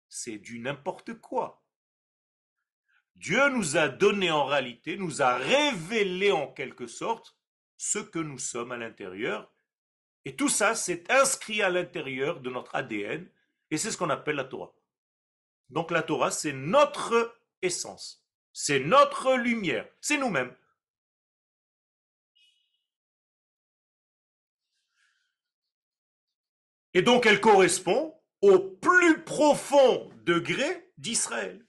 C'est du n'importe quoi. Dieu nous a donné en réalité, nous a révélé en quelque sorte ce que nous sommes à l'intérieur. Et tout ça, c'est inscrit à l'intérieur de notre ADN, et c'est ce qu'on appelle la Torah. Donc la Torah, c'est notre essence. C'est notre lumière. C'est nous-mêmes. Et donc elle correspond au plus profond degré d'Israël.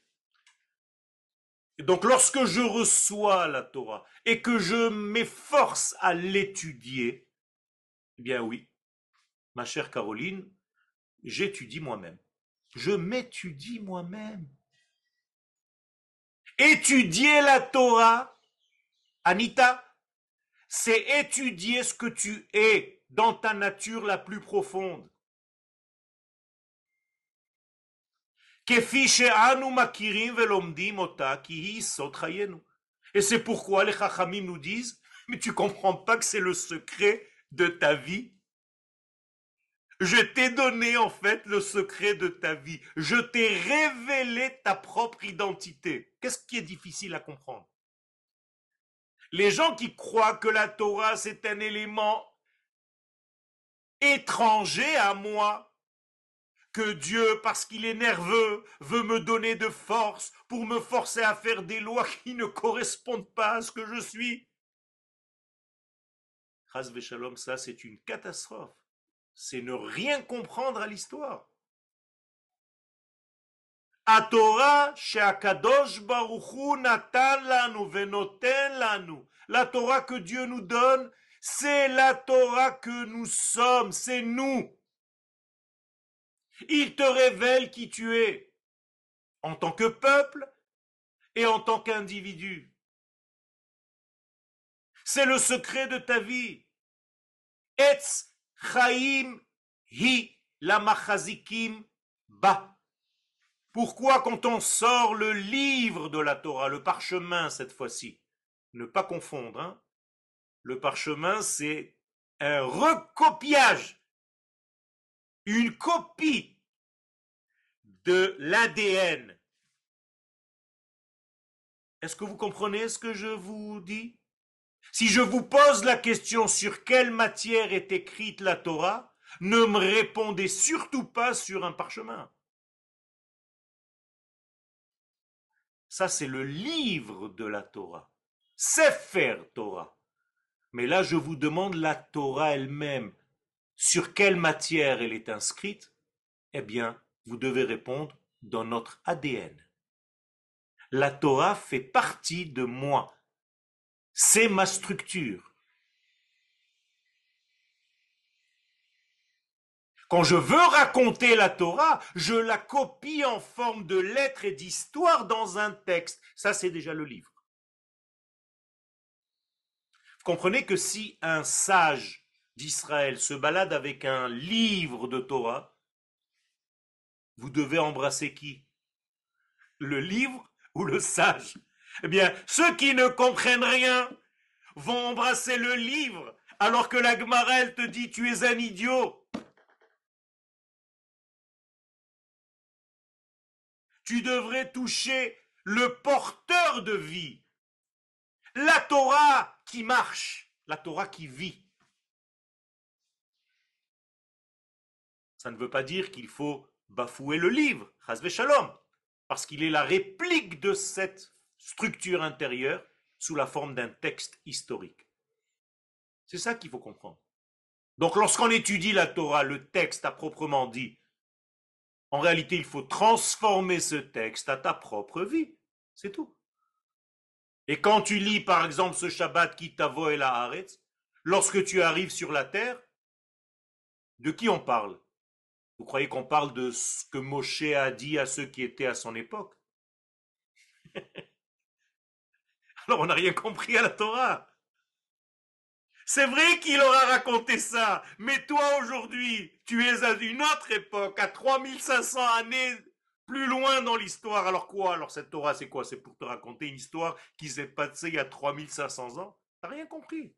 Et donc lorsque je reçois la Torah et que je m'efforce à l'étudier, eh bien oui, ma chère Caroline, j'étudie moi-même. Je m'étudie moi-même. Étudier la Torah, Anita, c'est étudier ce que tu es dans ta nature la plus profonde. Et c'est pourquoi les Chachamim nous disent, mais tu comprends pas que c'est le secret de ta vie je t'ai donné en fait le secret de ta vie. Je t'ai révélé ta propre identité. Qu'est-ce qui est difficile à comprendre? Les gens qui croient que la Torah c'est un élément étranger à moi, que Dieu, parce qu'il est nerveux, veut me donner de force pour me forcer à faire des lois qui ne correspondent pas à ce que je suis. Shalom, ça c'est une catastrophe c'est ne rien comprendre à l'histoire. La Torah que Dieu nous donne, c'est la Torah que nous sommes, c'est nous. Il te révèle qui tu es en tant que peuple et en tant qu'individu. C'est le secret de ta vie. Chaim hi la machazikim ba. Pourquoi quand on sort le livre de la Torah, le parchemin cette fois-ci, ne pas confondre, hein le parchemin c'est un recopiage, une copie de l'ADN. Est-ce que vous comprenez ce que je vous dis? Si je vous pose la question sur quelle matière est écrite la Torah, ne me répondez surtout pas sur un parchemin. Ça, c'est le livre de la Torah. Sefer Torah. Mais là, je vous demande la Torah elle-même. Sur quelle matière elle est inscrite? Eh bien, vous devez répondre dans notre ADN. La Torah fait partie de moi. C'est ma structure. Quand je veux raconter la Torah, je la copie en forme de lettres et d'histoires dans un texte. Ça, c'est déjà le livre. Vous comprenez que si un sage d'Israël se balade avec un livre de Torah, vous devez embrasser qui? Le livre ou le sage? Eh bien, ceux qui ne comprennent rien vont embrasser le livre, alors que la Gmarelle te dit tu es un idiot. Tu devrais toucher le porteur de vie, la Torah qui marche, la Torah qui vit. Ça ne veut pas dire qu'il faut bafouer le livre, Shalom, parce qu'il est la réplique de cette structure intérieure sous la forme d'un texte historique. C'est ça qu'il faut comprendre. Donc lorsqu'on étudie la Torah, le texte à proprement dit, en réalité, il faut transformer ce texte à ta propre vie. C'est tout. Et quand tu lis, par exemple, ce Shabbat qui t'avoue et la lorsque tu arrives sur la terre, de qui on parle? Vous croyez qu'on parle de ce que Moshe a dit à ceux qui étaient à son époque? Alors on n'a rien compris à la Torah. C'est vrai qu'il aura raconté ça, mais toi aujourd'hui, tu es à une autre époque, à 3500 années plus loin dans l'histoire. Alors quoi? Alors cette Torah, c'est quoi? C'est pour te raconter une histoire qui s'est passée il y a 3500 ans? T'as rien compris.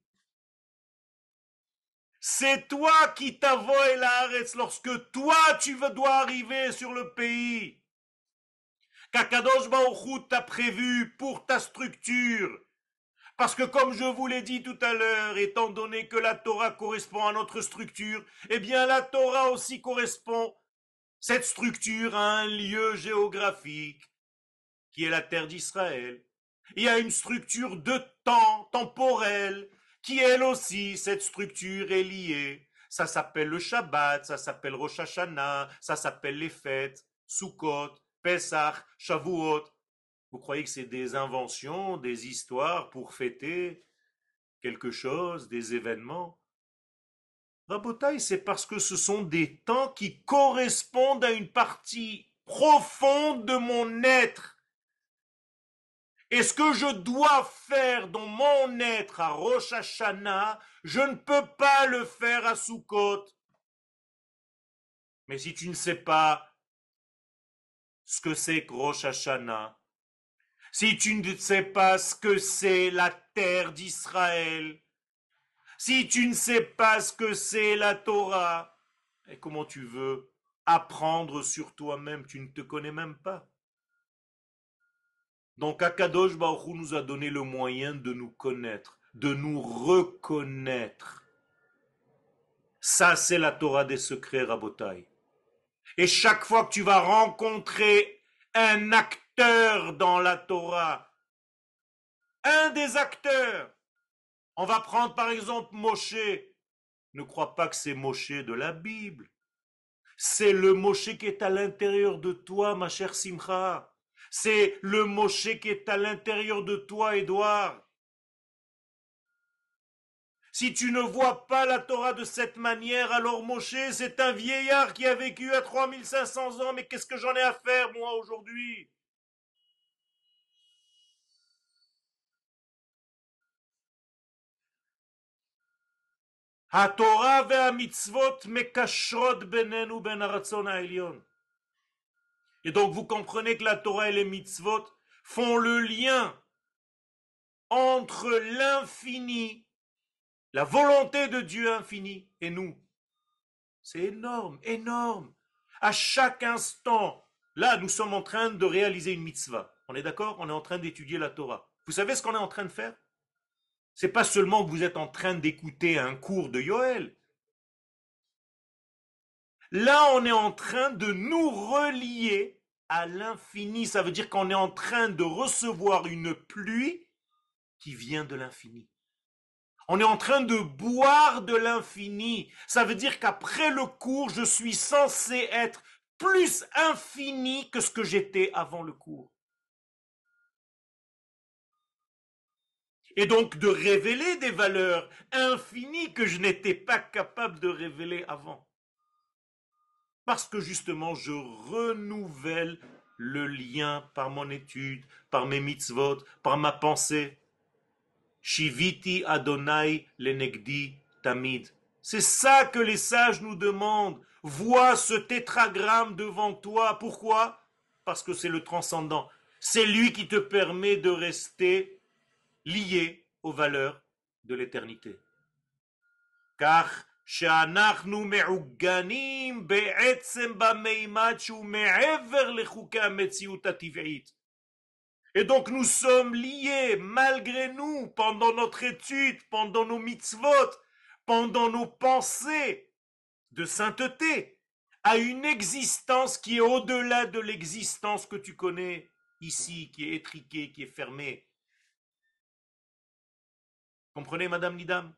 C'est toi qui t'avoie l'arrête lorsque toi tu dois arriver sur le pays. Kakadosh Baruch t'a prévu pour ta structure. Parce que comme je vous l'ai dit tout à l'heure, étant donné que la Torah correspond à notre structure, eh bien la Torah aussi correspond, cette structure, à un lieu géographique, qui est la terre d'Israël. Il y a une structure de temps, temporel, qui elle aussi, cette structure est liée. Ça s'appelle le Shabbat, ça s'appelle Rosh Hashanah, ça s'appelle les fêtes, Sukkot, Pesach, Shavuot. Vous croyez que c'est des inventions, des histoires pour fêter quelque chose, des événements? Rabotaille, c'est parce que ce sont des temps qui correspondent à une partie profonde de mon être. Et ce que je dois faire dans mon être à Rosh Hashanah, je ne peux pas le faire à Sukkot. Mais si tu ne sais pas ce que c'est que Rosh Hashanah, si tu ne sais pas ce que c'est la terre d'Israël, si tu ne sais pas ce que c'est la Torah, et comment tu veux apprendre sur toi-même Tu ne te connais même pas. Donc Akadosh Baruch nous a donné le moyen de nous connaître, de nous reconnaître. Ça, c'est la Torah des secrets, Rabotai. Et chaque fois que tu vas rencontrer un acte dans la Torah. Un des acteurs. On va prendre par exemple Moshe. Ne crois pas que c'est Moshe de la Bible. C'est le Moshe qui est à l'intérieur de toi, ma chère Simcha. C'est le Moshe qui est à l'intérieur de toi, Édouard. Si tu ne vois pas la Torah de cette manière, alors Moshe, c'est un vieillard qui a vécu à 3500 ans, mais qu'est-ce que j'en ai à faire, moi, aujourd'hui התורה והמצוות מקשרות בינינו בין הרצון העליון. Et donc vous comprenez que la Torah et les mitzvot font le lien entre l'infini, la volonté de Dieu infini et nous. C'est énorme, énorme. À chaque instant, là, nous sommes en train de réaliser une mitzvah. On est d'accord? On est en train d'étudier la Torah. Vous savez ce qu'on est en train de faire? C'est pas seulement que vous êtes en train d'écouter un cours de Yoel. Là, on est en train de nous relier à l'infini. Ça veut dire qu'on est en train de recevoir une pluie qui vient de l'infini. On est en train de boire de l'infini. Ça veut dire qu'après le cours, je suis censé être plus infini que ce que j'étais avant le cours. et donc de révéler des valeurs infinies que je n'étais pas capable de révéler avant. Parce que justement, je renouvelle le lien par mon étude, par mes mitzvot, par ma pensée. Shiviti Adonai lenegdi tamid. C'est ça que les sages nous demandent. Vois ce tétragramme devant toi. Pourquoi? Parce que c'est le transcendant. C'est lui qui te permet de rester lié aux valeurs de l'éternité. Car et donc nous sommes liés, malgré nous, pendant notre étude, pendant nos mitzvot, pendant nos pensées de sainteté, à une existence qui est au-delà de l'existence que tu connais ici, qui est étriquée, qui est fermée. Comprenez, Madame Nidam?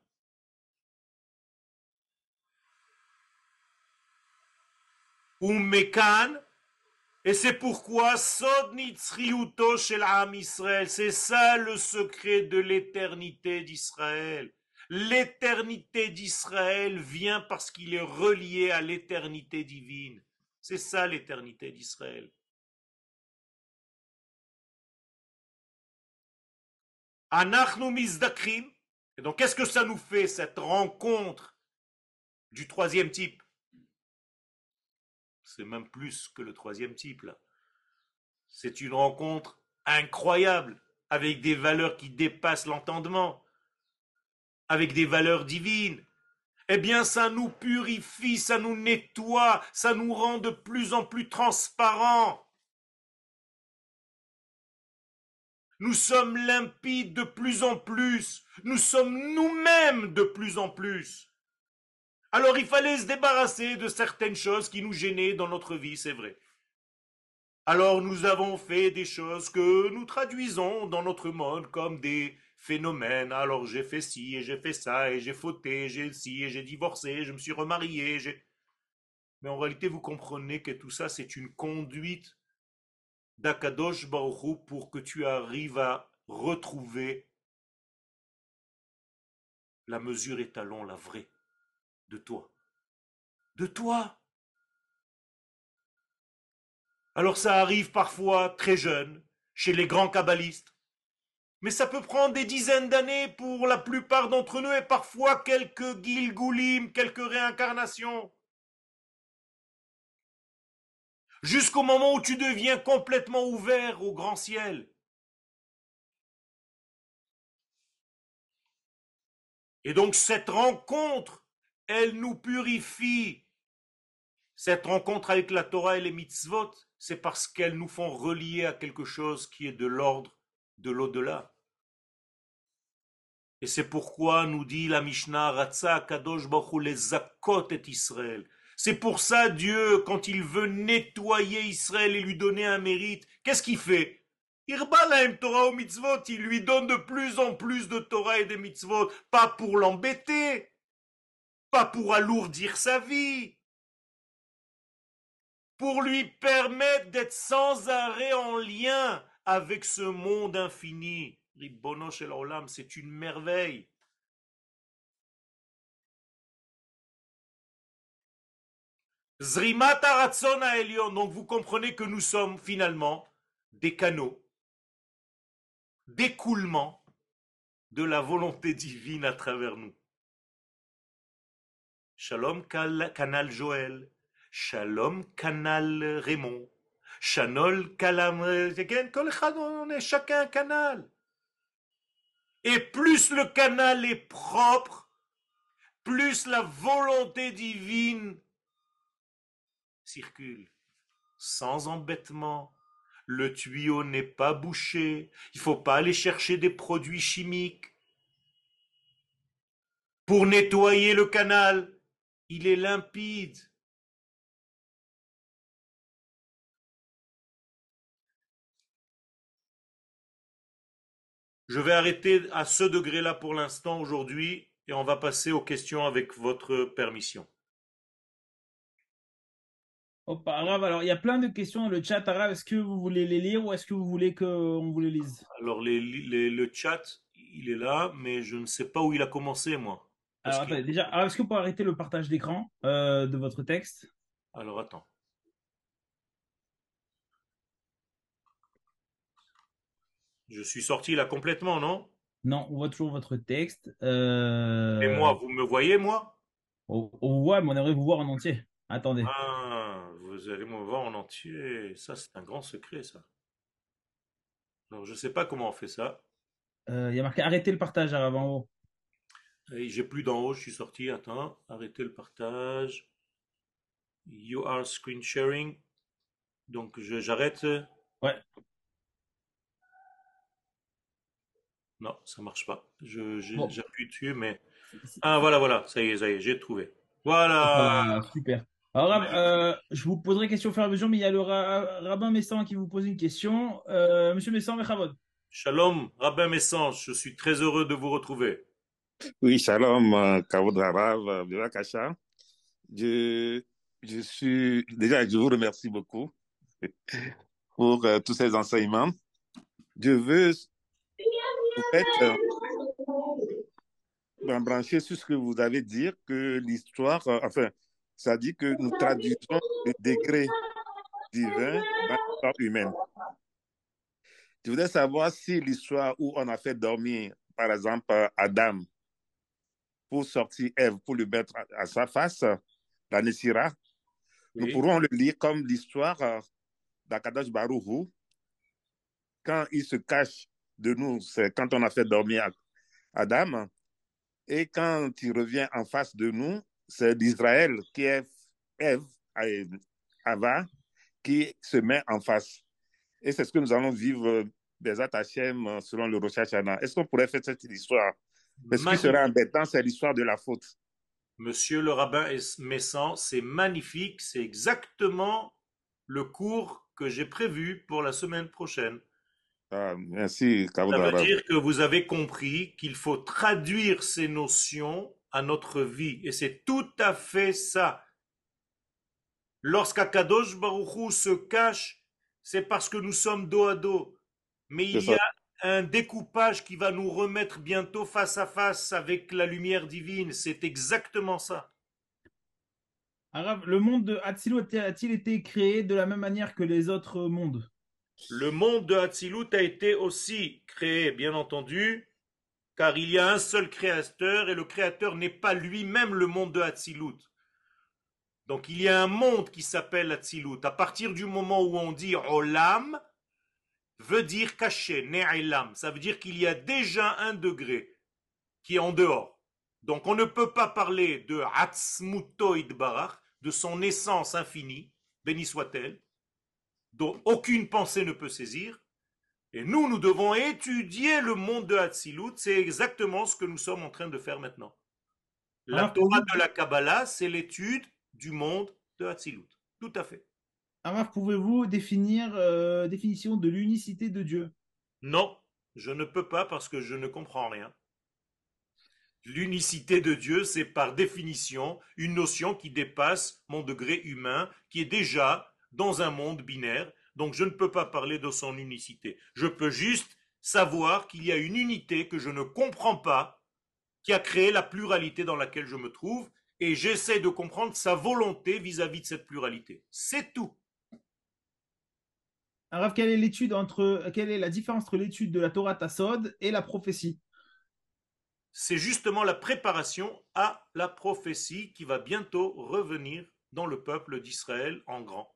Ummekan, et c'est pourquoi Sod shel Israël, c'est ça le secret de l'éternité d'Israël. L'éternité d'Israël vient parce qu'il est relié à l'éternité divine. C'est ça l'éternité d'Israël. Anachnu mizdakrim. Et donc, qu'est-ce que ça nous fait, cette rencontre du troisième type? C'est même plus que le troisième type. C'est une rencontre incroyable, avec des valeurs qui dépassent l'entendement, avec des valeurs divines. Eh bien, ça nous purifie, ça nous nettoie, ça nous rend de plus en plus transparents. Nous sommes limpides de plus en plus. Nous sommes nous-mêmes de plus en plus. Alors il fallait se débarrasser de certaines choses qui nous gênaient dans notre vie, c'est vrai. Alors nous avons fait des choses que nous traduisons dans notre monde comme des phénomènes. Alors j'ai fait ci et j'ai fait ça et j'ai fauté, j'ai ci et j'ai divorcé, je me suis remarié. Mais en réalité, vous comprenez que tout ça, c'est une conduite d'Akadosh Baruchou pour que tu arrives à retrouver la mesure étalon, la vraie, de toi. De toi. Alors ça arrive parfois très jeune, chez les grands kabbalistes, mais ça peut prendre des dizaines d'années pour la plupart d'entre nous et parfois quelques gilgoulim, quelques réincarnations jusqu'au moment où tu deviens complètement ouvert au grand ciel. Et donc cette rencontre, elle nous purifie. Cette rencontre avec la Torah et les mitzvot, c'est parce qu'elles nous font relier à quelque chose qui est de l'ordre de l'au-delà. Et c'est pourquoi nous dit la Mishnah, Ratza Kadosh Baruch les Zakot et Israël. C'est pour ça Dieu, quand il veut nettoyer Israël et lui donner un mérite, qu'est-ce qu'il fait? Torah au mitzvot, il lui donne de plus en plus de Torah et de mitzvot, pas pour l'embêter, pas pour alourdir sa vie, pour lui permettre d'être sans arrêt en lien avec ce monde infini. c'est une merveille. Zrimat Elion. Donc vous comprenez que nous sommes finalement des canaux d'écoulement de la volonté divine à travers nous. Shalom canal Joël, Shalom canal Raymond, on est chacun un canal. Et plus le canal est propre, plus la volonté divine circule sans embêtement. Le tuyau n'est pas bouché. Il ne faut pas aller chercher des produits chimiques. Pour nettoyer le canal, il est limpide. Je vais arrêter à ce degré-là pour l'instant aujourd'hui et on va passer aux questions avec votre permission. Oh, alors il y a plein de questions dans le chat. Arabe, est-ce que vous voulez les lire ou est-ce que vous voulez qu'on vous les lise? Alors le chat, il est là, mais je ne sais pas où il a commencé, moi. Alors attendez, déjà, est-ce que vous pouvez arrêter le partage d'écran euh, de votre texte? Alors attends. Je suis sorti là complètement, non? Non, on voit toujours votre texte. Euh, Et moi, vous me voyez, moi? On, on, voit, mais on aimerait vous voir en entier. Attendez. Ah vous allez me voir en entier. Ça, c'est un grand secret, ça. Alors, je sais pas comment on fait ça. Euh, il y a marqué arrêter le partage avant en haut. J'ai plus d'en haut, je suis sorti. Attends, arrêter le partage. You are screen sharing. Donc, j'arrête. Ouais. Non, ça marche pas. J'appuie dessus, mais. Ah, voilà, voilà. Ça y est, ça y est, j'ai trouvé. Voilà. Ah, super. Alors, euh, je vous poserai question au fur et à mesure, mais il y a le rabbin Messan qui vous pose une question. Euh, Monsieur Messan, Mechavod. Shalom, rabbin Messan, je suis très heureux de vous retrouver. Oui, shalom, euh, Kavod Rav, Kasha. Je, je suis, déjà, je vous remercie beaucoup pour tous ces enseignements. Je veux, en fait, brancher sur ce que vous avez dit, que l'histoire, euh, enfin, ça dit que nous traduisons le degré divin dans l'histoire humaine. Je voudrais savoir si l'histoire où on a fait dormir, par exemple, Adam pour sortir Ève, pour le mettre à, sa face, la Nessira, nous pourrons le lire comme l'histoire euh, d'Akadash Baruhu. Quand il se cache de nous, c'est quand on a fait dormir Adam. Et quand il revient en face de nous, c'est d'Israël qui est Ève, Ava, qui se met en face. Et c'est ce que nous allons vivre des Hachem selon le Rosh Est-ce qu'on pourrait faire cette histoire Ce qui serait embêtant, c'est l'histoire de la faute. Monsieur le rabbin Messan, c'est magnifique, c'est exactement le cours que j'ai prévu pour la semaine prochaine. Ah, merci, Ça veut dire que vous avez compris qu'il faut traduire ces notions à notre vie. Et c'est tout à fait ça. Lorsqu'Akadosh Baruchou se cache, c'est parce que nous sommes dos à dos. Mais il y a un découpage qui va nous remettre bientôt face à face avec la lumière divine. C'est exactement ça. le monde de Hatzilut a-t-il été créé de la même manière que les autres mondes? Le monde de Hatzilut a été aussi créé, bien entendu, car il y a un seul créateur et le créateur n'est pas lui-même le monde de Hatzilut. Donc il y a un monde qui s'appelle Hatzilut. À partir du moment où on dit Olam, veut dire caché, ne'elam. Ça veut dire qu'il y a déjà un degré qui est en dehors. Donc on ne peut pas parler de Hatzmutoid Barach, de son essence infinie, béni soit-elle, dont aucune pensée ne peut saisir. Et nous, nous devons étudier le monde de Hatzilut. C'est exactement ce que nous sommes en train de faire maintenant. La Torah de la Kabbalah, c'est l'étude du monde de Hatzilut. Tout à fait. Alors, pouvez-vous définir euh, définition de l'unicité de Dieu? Non, je ne peux pas parce que je ne comprends rien. L'unicité de Dieu, c'est par définition une notion qui dépasse mon degré humain, qui est déjà dans un monde binaire. Donc je ne peux pas parler de son unicité. Je peux juste savoir qu'il y a une unité que je ne comprends pas, qui a créé la pluralité dans laquelle je me trouve, et j'essaie de comprendre sa volonté vis-à-vis -vis de cette pluralité. C'est tout. Alors, quelle est l'étude entre, quelle est la différence entre l'étude de la Torah Tassod et la prophétie? C'est justement la préparation à la prophétie qui va bientôt revenir dans le peuple d'Israël en grand.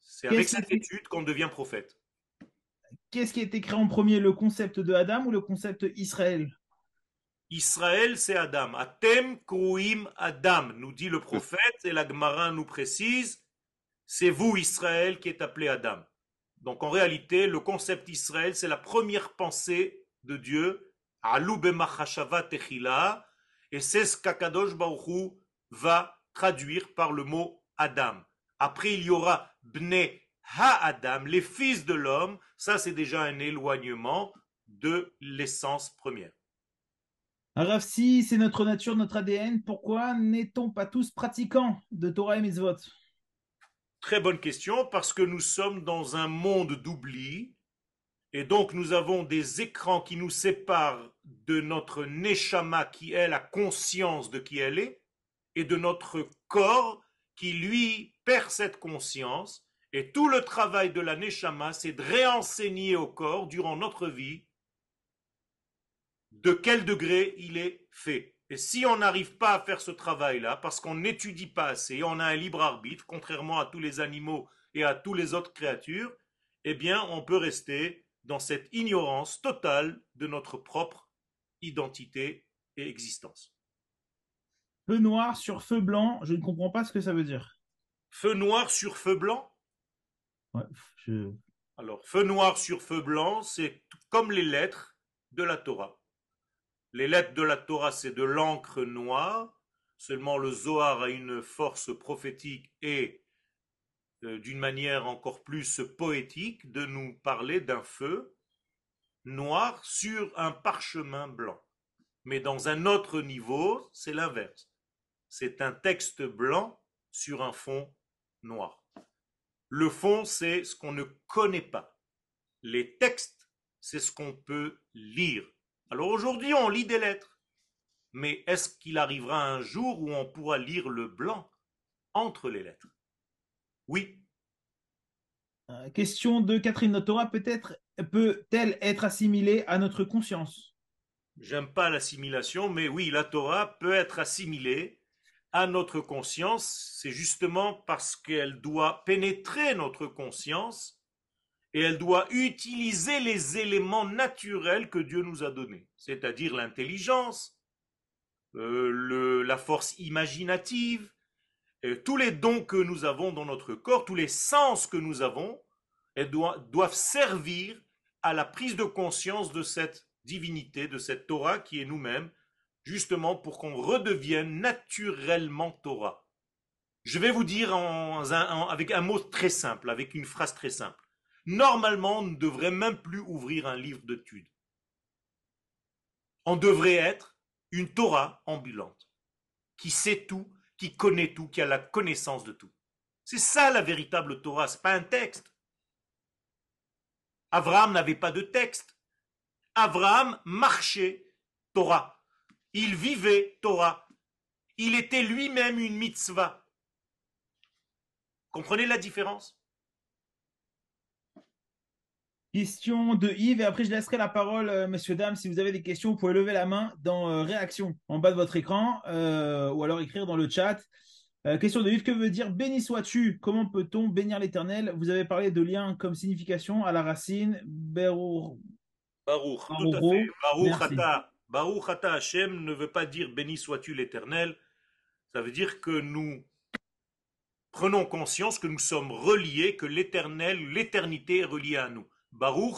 C'est avec cette étude qu'on devient prophète. Qu'est-ce qui a été créé en premier, le concept de Adam ou le concept Israël? Israël, c'est Adam. Atem kruim Adam, nous dit le prophète, et la Gemara nous précise c'est vous, Israël, qui êtes appelé Adam. Donc en réalité, le concept Israël, c'est la première pensée de Dieu, et c'est ce qu'Akadosh Baruch va traduire par le mot Adam. Après, il y aura Bne Ha-Adam, les fils de l'homme, ça c'est déjà un éloignement de l'essence première. Alors si c'est notre nature, notre ADN, pourquoi n'est-on pas tous pratiquants de Torah et Mitzvot? Très bonne question, parce que nous sommes dans un monde d'oubli, et donc nous avons des écrans qui nous séparent de notre neshama qui est la conscience de qui elle est, et de notre corps qui lui perd cette conscience. Et tout le travail de la neshama, c'est de réenseigner au corps durant notre vie de quel degré il est fait. Et si on n'arrive pas à faire ce travail-là, parce qu'on n'étudie pas assez, on a un libre arbitre, contrairement à tous les animaux et à toutes les autres créatures, eh bien, on peut rester dans cette ignorance totale de notre propre identité et existence. Feu noir sur feu blanc, je ne comprends pas ce que ça veut dire. Feu noir sur feu blanc? Ouais, je... Alors, feu noir sur feu blanc, c'est comme les lettres de la Torah. Les lettres de la Torah, c'est de l'encre noire. Seulement le Zohar a une force prophétique et euh, d'une manière encore plus poétique de nous parler d'un feu noir sur un parchemin blanc. Mais dans un autre niveau, c'est l'inverse. C'est un texte blanc sur un fond noir. Le fond, c'est ce qu'on ne connaît pas. Les textes, c'est ce qu'on peut lire Alors aujourd'hui, on lit des lettres. Mais est-ce qu'il arrivera un jour où on pourra lire le blanc entre les lettres? Oui. Euh, question de Catherine. Notre Torah peut-être peut-elle être assimilée à notre conscience? J'aime pas l'assimilation, mais oui, la Torah peut être assimilée à notre conscience. C'est justement parce qu'elle doit pénétrer notre conscience et elle doit utiliser les éléments naturels que Dieu nous a donnés, c'est-à-dire l'intelligence, euh, la force imaginative, tous les dons que nous avons dans notre corps, tous les sens que nous avons, elles doivent servir à la prise de conscience de cette divinité, de cette Torah qui est nous-mêmes, justement pour qu'on redevienne naturellement Torah. Je vais vous dire avec un mot très simple, avec une phrase très simple. Normalement, on ne devrait même plus ouvrir un livre d'études. On devrait être une Torah ambulante, qui sait tout, qui connaît tout, qui a la connaissance de tout. C'est ça la véritable Torah, ce n'est pas un texte. Abraham n'avait pas de texte. Abraham marchait Torah. Il vivait Torah. Il était lui-même une mitzvah. Comprenez la différence? Question de Yves, et après je laisserai la parole, euh, messieurs, dames. Si vous avez des questions, vous pouvez lever la main dans euh, réaction en bas de votre écran euh, ou alors écrire dans le chat. question de Yves, que veut dire béni sois-tu Comment peut-on bénir l'éternel? Vous avez parlé de lien comme signification à la racine. Baruch, Baruch, tout à fait. Baruch Hata. Baruch Hata Hashem ne veut pas dire béni sois-tu l'éternel. Ça veut dire que nous prenons conscience que nous sommes reliés, que l'éternel, l'éternité est reliée à nous. Baruch,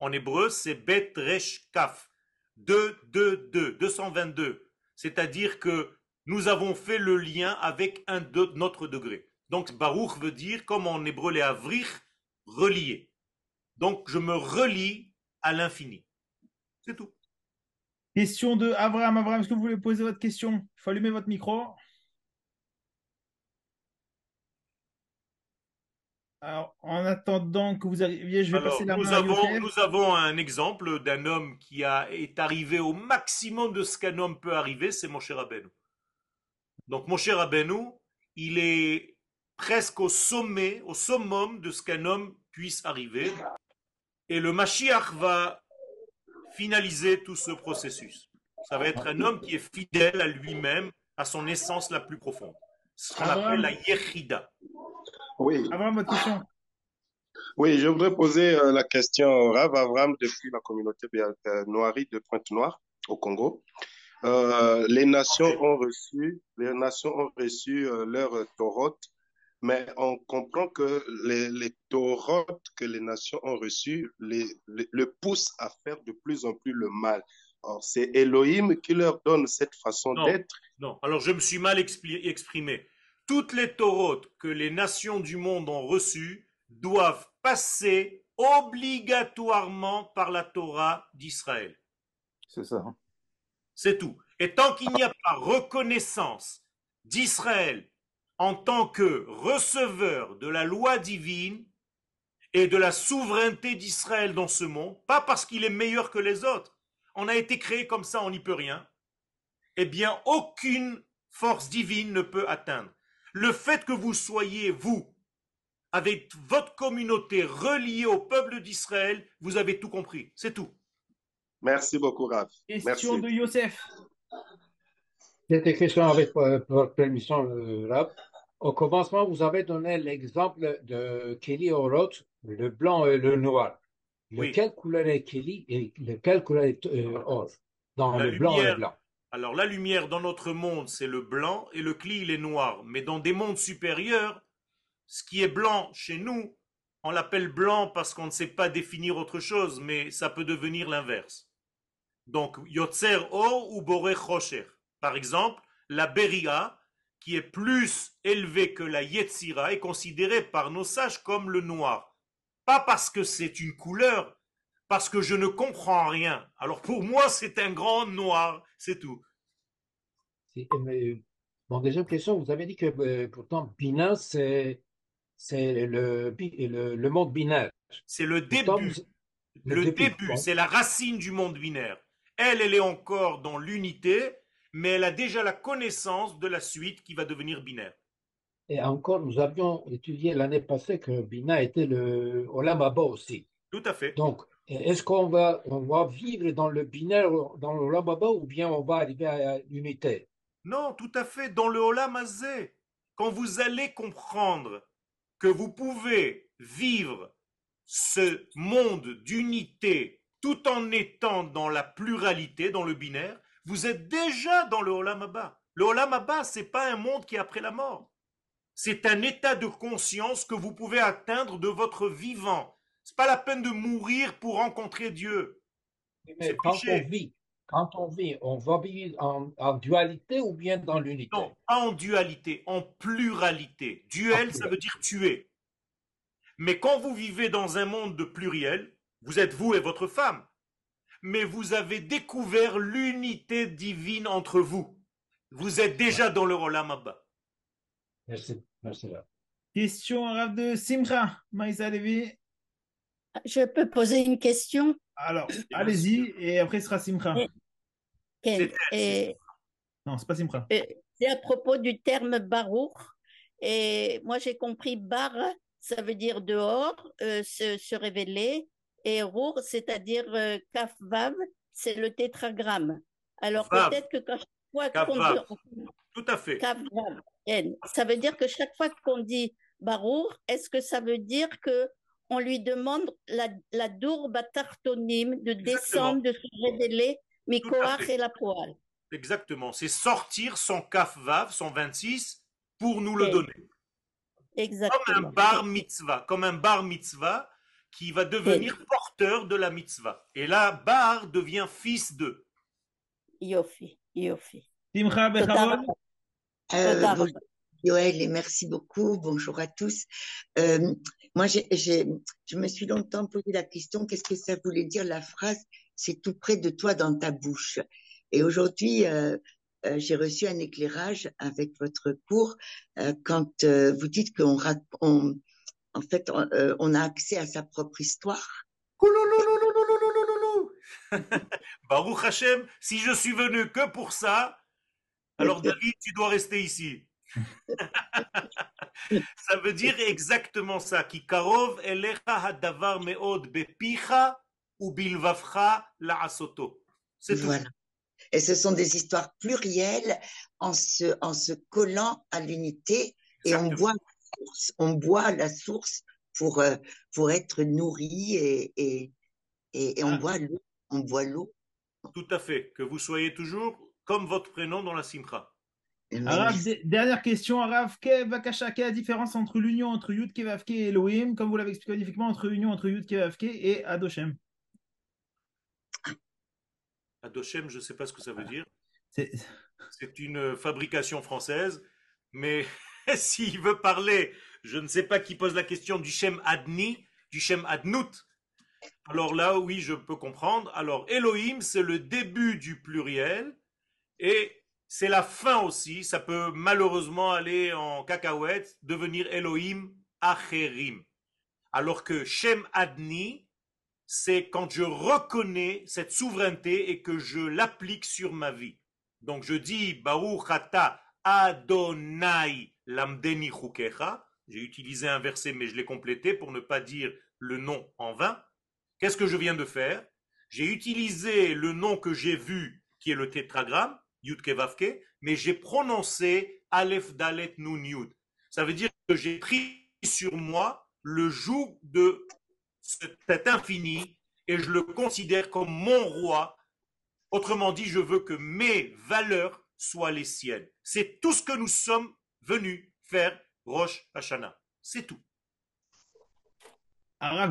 en hébreu, c'est Bet Resh Kaf. 2, 2, 2, 222. C'est-à-dire que nous avons fait le lien avec un de notre degré. Donc Baruch veut dire, comme en hébreu les avrich, relié. Donc je me relie à l'infini. C'est tout. Question de Abraham. Abraham, est-ce que vous voulez poser votre question? Il faut allumer votre micro. Alors, en attendant que vous arriviez, je vais passer la nous main avons, à Nous avons un exemple d'un homme qui a, est arrivé au maximum de ce qu'un homme peut arriver, c'est mon cher Rabbeinu. Donc mon cher Rabbeinu, il est presque au sommet, au summum de ce qu'un homme puisse arriver. Et le Mashiach va finaliser tout ce processus. Ça va être un homme qui est fidèle à lui-même, à son essence la plus profonde. Ce qu'on appelle la Yechida. Oui. question. Oui, je voudrais poser euh, la question Rav Avram depuis la communauté euh, noirie de Pointe-Noire au Congo. Euh, les nations ont reçu, les nations ont reçu leur Torah, mais on comprend que les, les que les nations ont reçus les, le poussent à faire de plus en plus le mal. c'est Elohim qui leur donne cette façon d'être. Non, alors je me suis mal exprimé toutes les taurotes que les nations du monde ont reçues doivent passer obligatoirement par la Torah d'Israël. C'est ça. Hein. C'est tout. Et tant qu'il n'y a pas reconnaissance d'Israël en tant que receveur de la loi divine et de la souveraineté d'Israël dans ce monde, pas parce qu'il est meilleur que les autres, on a été créé comme ça, on n'y peut rien, eh bien aucune force divine ne peut atteindre le fait que vous soyez, vous, avec votre communauté reliée au peuple d'Israël, vous avez tout compris. C'est tout. Merci beaucoup, Rav. Question de Youssef. Cette question avec euh, votre permission, euh, Rav. Au commencement, vous avez donné l'exemple de Kelly Oroth, le blanc et le noir. Lequel couleur est Kelly et lequel couleur est euh, or Dans le blanc et le blanc. Alors la lumière dans notre monde, c'est le blanc et le cli, est noir. Mais dans des mondes supérieurs, ce qui est blanc chez nous, on l'appelle blanc parce qu'on ne sait pas définir autre chose, mais ça peut devenir l'inverse. Donc, Yotzer Or ou Bore Chosher. Par exemple, la Beria, qui est plus élevée que la Yetzira, est considérée par nos sages comme le noir. Pas parce que c'est une couleur, parce que je ne comprends rien. Alors pour moi, c'est un grand noir, c'est tout. bon, deuxième question, vous avez dit que euh, pourtant, Bina, c'est le, le, monde binaire. C'est le début. le, début, c'est la racine du monde binaire. Elle, elle est encore dans l'unité, mais elle a déjà la connaissance de la suite qui va devenir binaire. Et encore, nous avions étudié l'année passée que Bina était le Olam Abba aussi. Tout à fait. Donc, est-ce qu'on va, on vivre dans le binaire, dans l'Olam Abba, ou bien on va arriver à l'unité Non, tout à fait, dans le Olam Azé. Quand vous allez comprendre que vous pouvez vivre ce monde d'unité tout en étant dans la pluralité, dans le binaire, vous êtes déjà dans le Olam Abba. Le Olam Abba, c'est pas un monde qui est après la mort. C'est un état de conscience que vous pouvez atteindre de votre vivant. C'est pas la peine de mourir pour rencontrer Dieu. Mais quand on vit, quand on vit, on va vivre en, dualité ou bien dans l'unité? Non, pas en dualité, en pluralité. Duel, ça veut dire tuer. Mais quand vous vivez dans un monde de pluriel, vous êtes vous et votre femme, mais vous avez découvert l'unité divine entre vous. Vous êtes déjà dans le Rolam Abba. Merci, merci. Question arabe de Simra, Maïsa Levi. Je peux poser une question? Alors, allez-y, et après ce sera Simra. Et, Non, c'est pas Simra. C'est à propos du terme barour. Et moi, j'ai compris bar, ça veut dire dehors, euh, se, révéler. Et rour, c'est-à-dire euh, kaf vav, c'est le tétragramme. Alors peut-être que quand chaque fois qu'on dit. Tout à fait. Kaf, vav, ça veut dire que chaque fois qu'on dit barour, est-ce que ça veut dire que on lui demande la, la dourbe de descendre, de se révéler, Mikoach et la poêle. Exactement. C'est sortir son kaf vav, son 26, pour nous le donner. Exactement. Comme un bar mitzvah, comme un bar mitzvah qui va devenir porteur de la mitzvah. Et là, bar devient fils de. Yofi, Yofi. Timcha euh, Yoel, et merci beaucoup. Bonjour à tous. Euh, moi, je me suis longtemps posé la question, qu'est-ce que ça voulait dire la phrase « c'est tout près de toi dans ta bouche ». Et aujourd'hui, euh, euh, j'ai reçu un éclairage avec votre cours euh, quand vous dites qu'on on, en fait, on, a accès à sa propre histoire. Baruch Hashem, si je suis venu que pour ça, alors David, tu dois rester ici. ça veut dire exactement ça. Karov hadavar meod bepicha ou bilvavcha la asoto. C'est voilà. Et ce sont des histoires plurielles en se, en se collant à l'unité et on boit, on boit la source pour, euh, pour être nourri et, et, et, on ah. boit l'eau. On boit l'eau. Tout à fait. Que vous soyez toujours comme votre prénom dans la simcha. Arav, dernière question, Arav, quelle est la différence entre l'union entre Yud Kevavke et Elohim, comme vous l'avez expliqué magnifiquement, entre l'union entre Yud Kevavke et Adoshem Adoshem, je ne sais pas ce que ça veut dire. C'est une fabrication française, mais s'il veut parler, je ne sais pas qui pose la question du Shem Adni, du Shem Adnout. Alors là, oui, je peux comprendre. Alors, Elohim, c'est le début du pluriel, et c'est la fin aussi, ça peut malheureusement aller en cacahuète, devenir Elohim Acherim. Alors que Shem Adni, c'est quand je reconnais cette souveraineté et que je l'applique sur ma vie. Donc je dis Baruch Ata Adonai Lamdeni Chukecha. J'ai utilisé un verset, mais je l'ai complété pour ne pas dire le nom en vain. Qu'est-ce que je viens de faire? J'ai utilisé le nom que j'ai vu, qui est le tétragramme, Yud mais j'ai prononcé Aleph Dalet Nun Yud. Ça veut dire que j'ai pris sur moi le joug de cet infini et je le considère comme mon roi. Autrement dit, je veux que mes valeurs soient les siennes. C'est tout ce que nous sommes venus faire Roche Hashanah. C'est tout.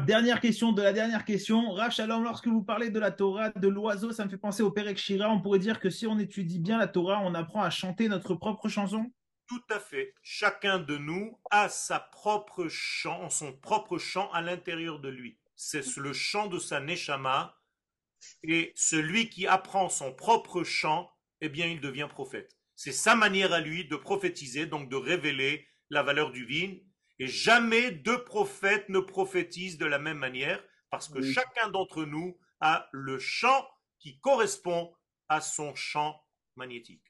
Dernière question de la dernière question. Rav Shalom, lorsque vous parlez de la Torah, de l'oiseau, ça me fait penser au Perek Shira. On pourrait dire que si on étudie bien la Torah, on apprend à chanter notre propre chanson? Tout à fait. Chacun de nous a sa propre chant, son propre chant à l'intérieur de lui. C'est le chant de sa Neshama. Et celui qui apprend son propre chant, eh bien, il devient prophète. C'est sa manière à lui de prophétiser, donc de révéler la valeur divine et jamais deux prophètes ne prophétisent de la même manière, parce que chacun d'entre nous a le chant qui correspond à son champ magnétique.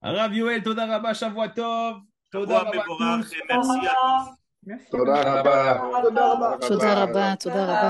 Rav Yoel, Toda Rabba, Shavuatov. Toda Rabba, merci à tous. Toda Rabba. Toda Rabba, Toda Rabba.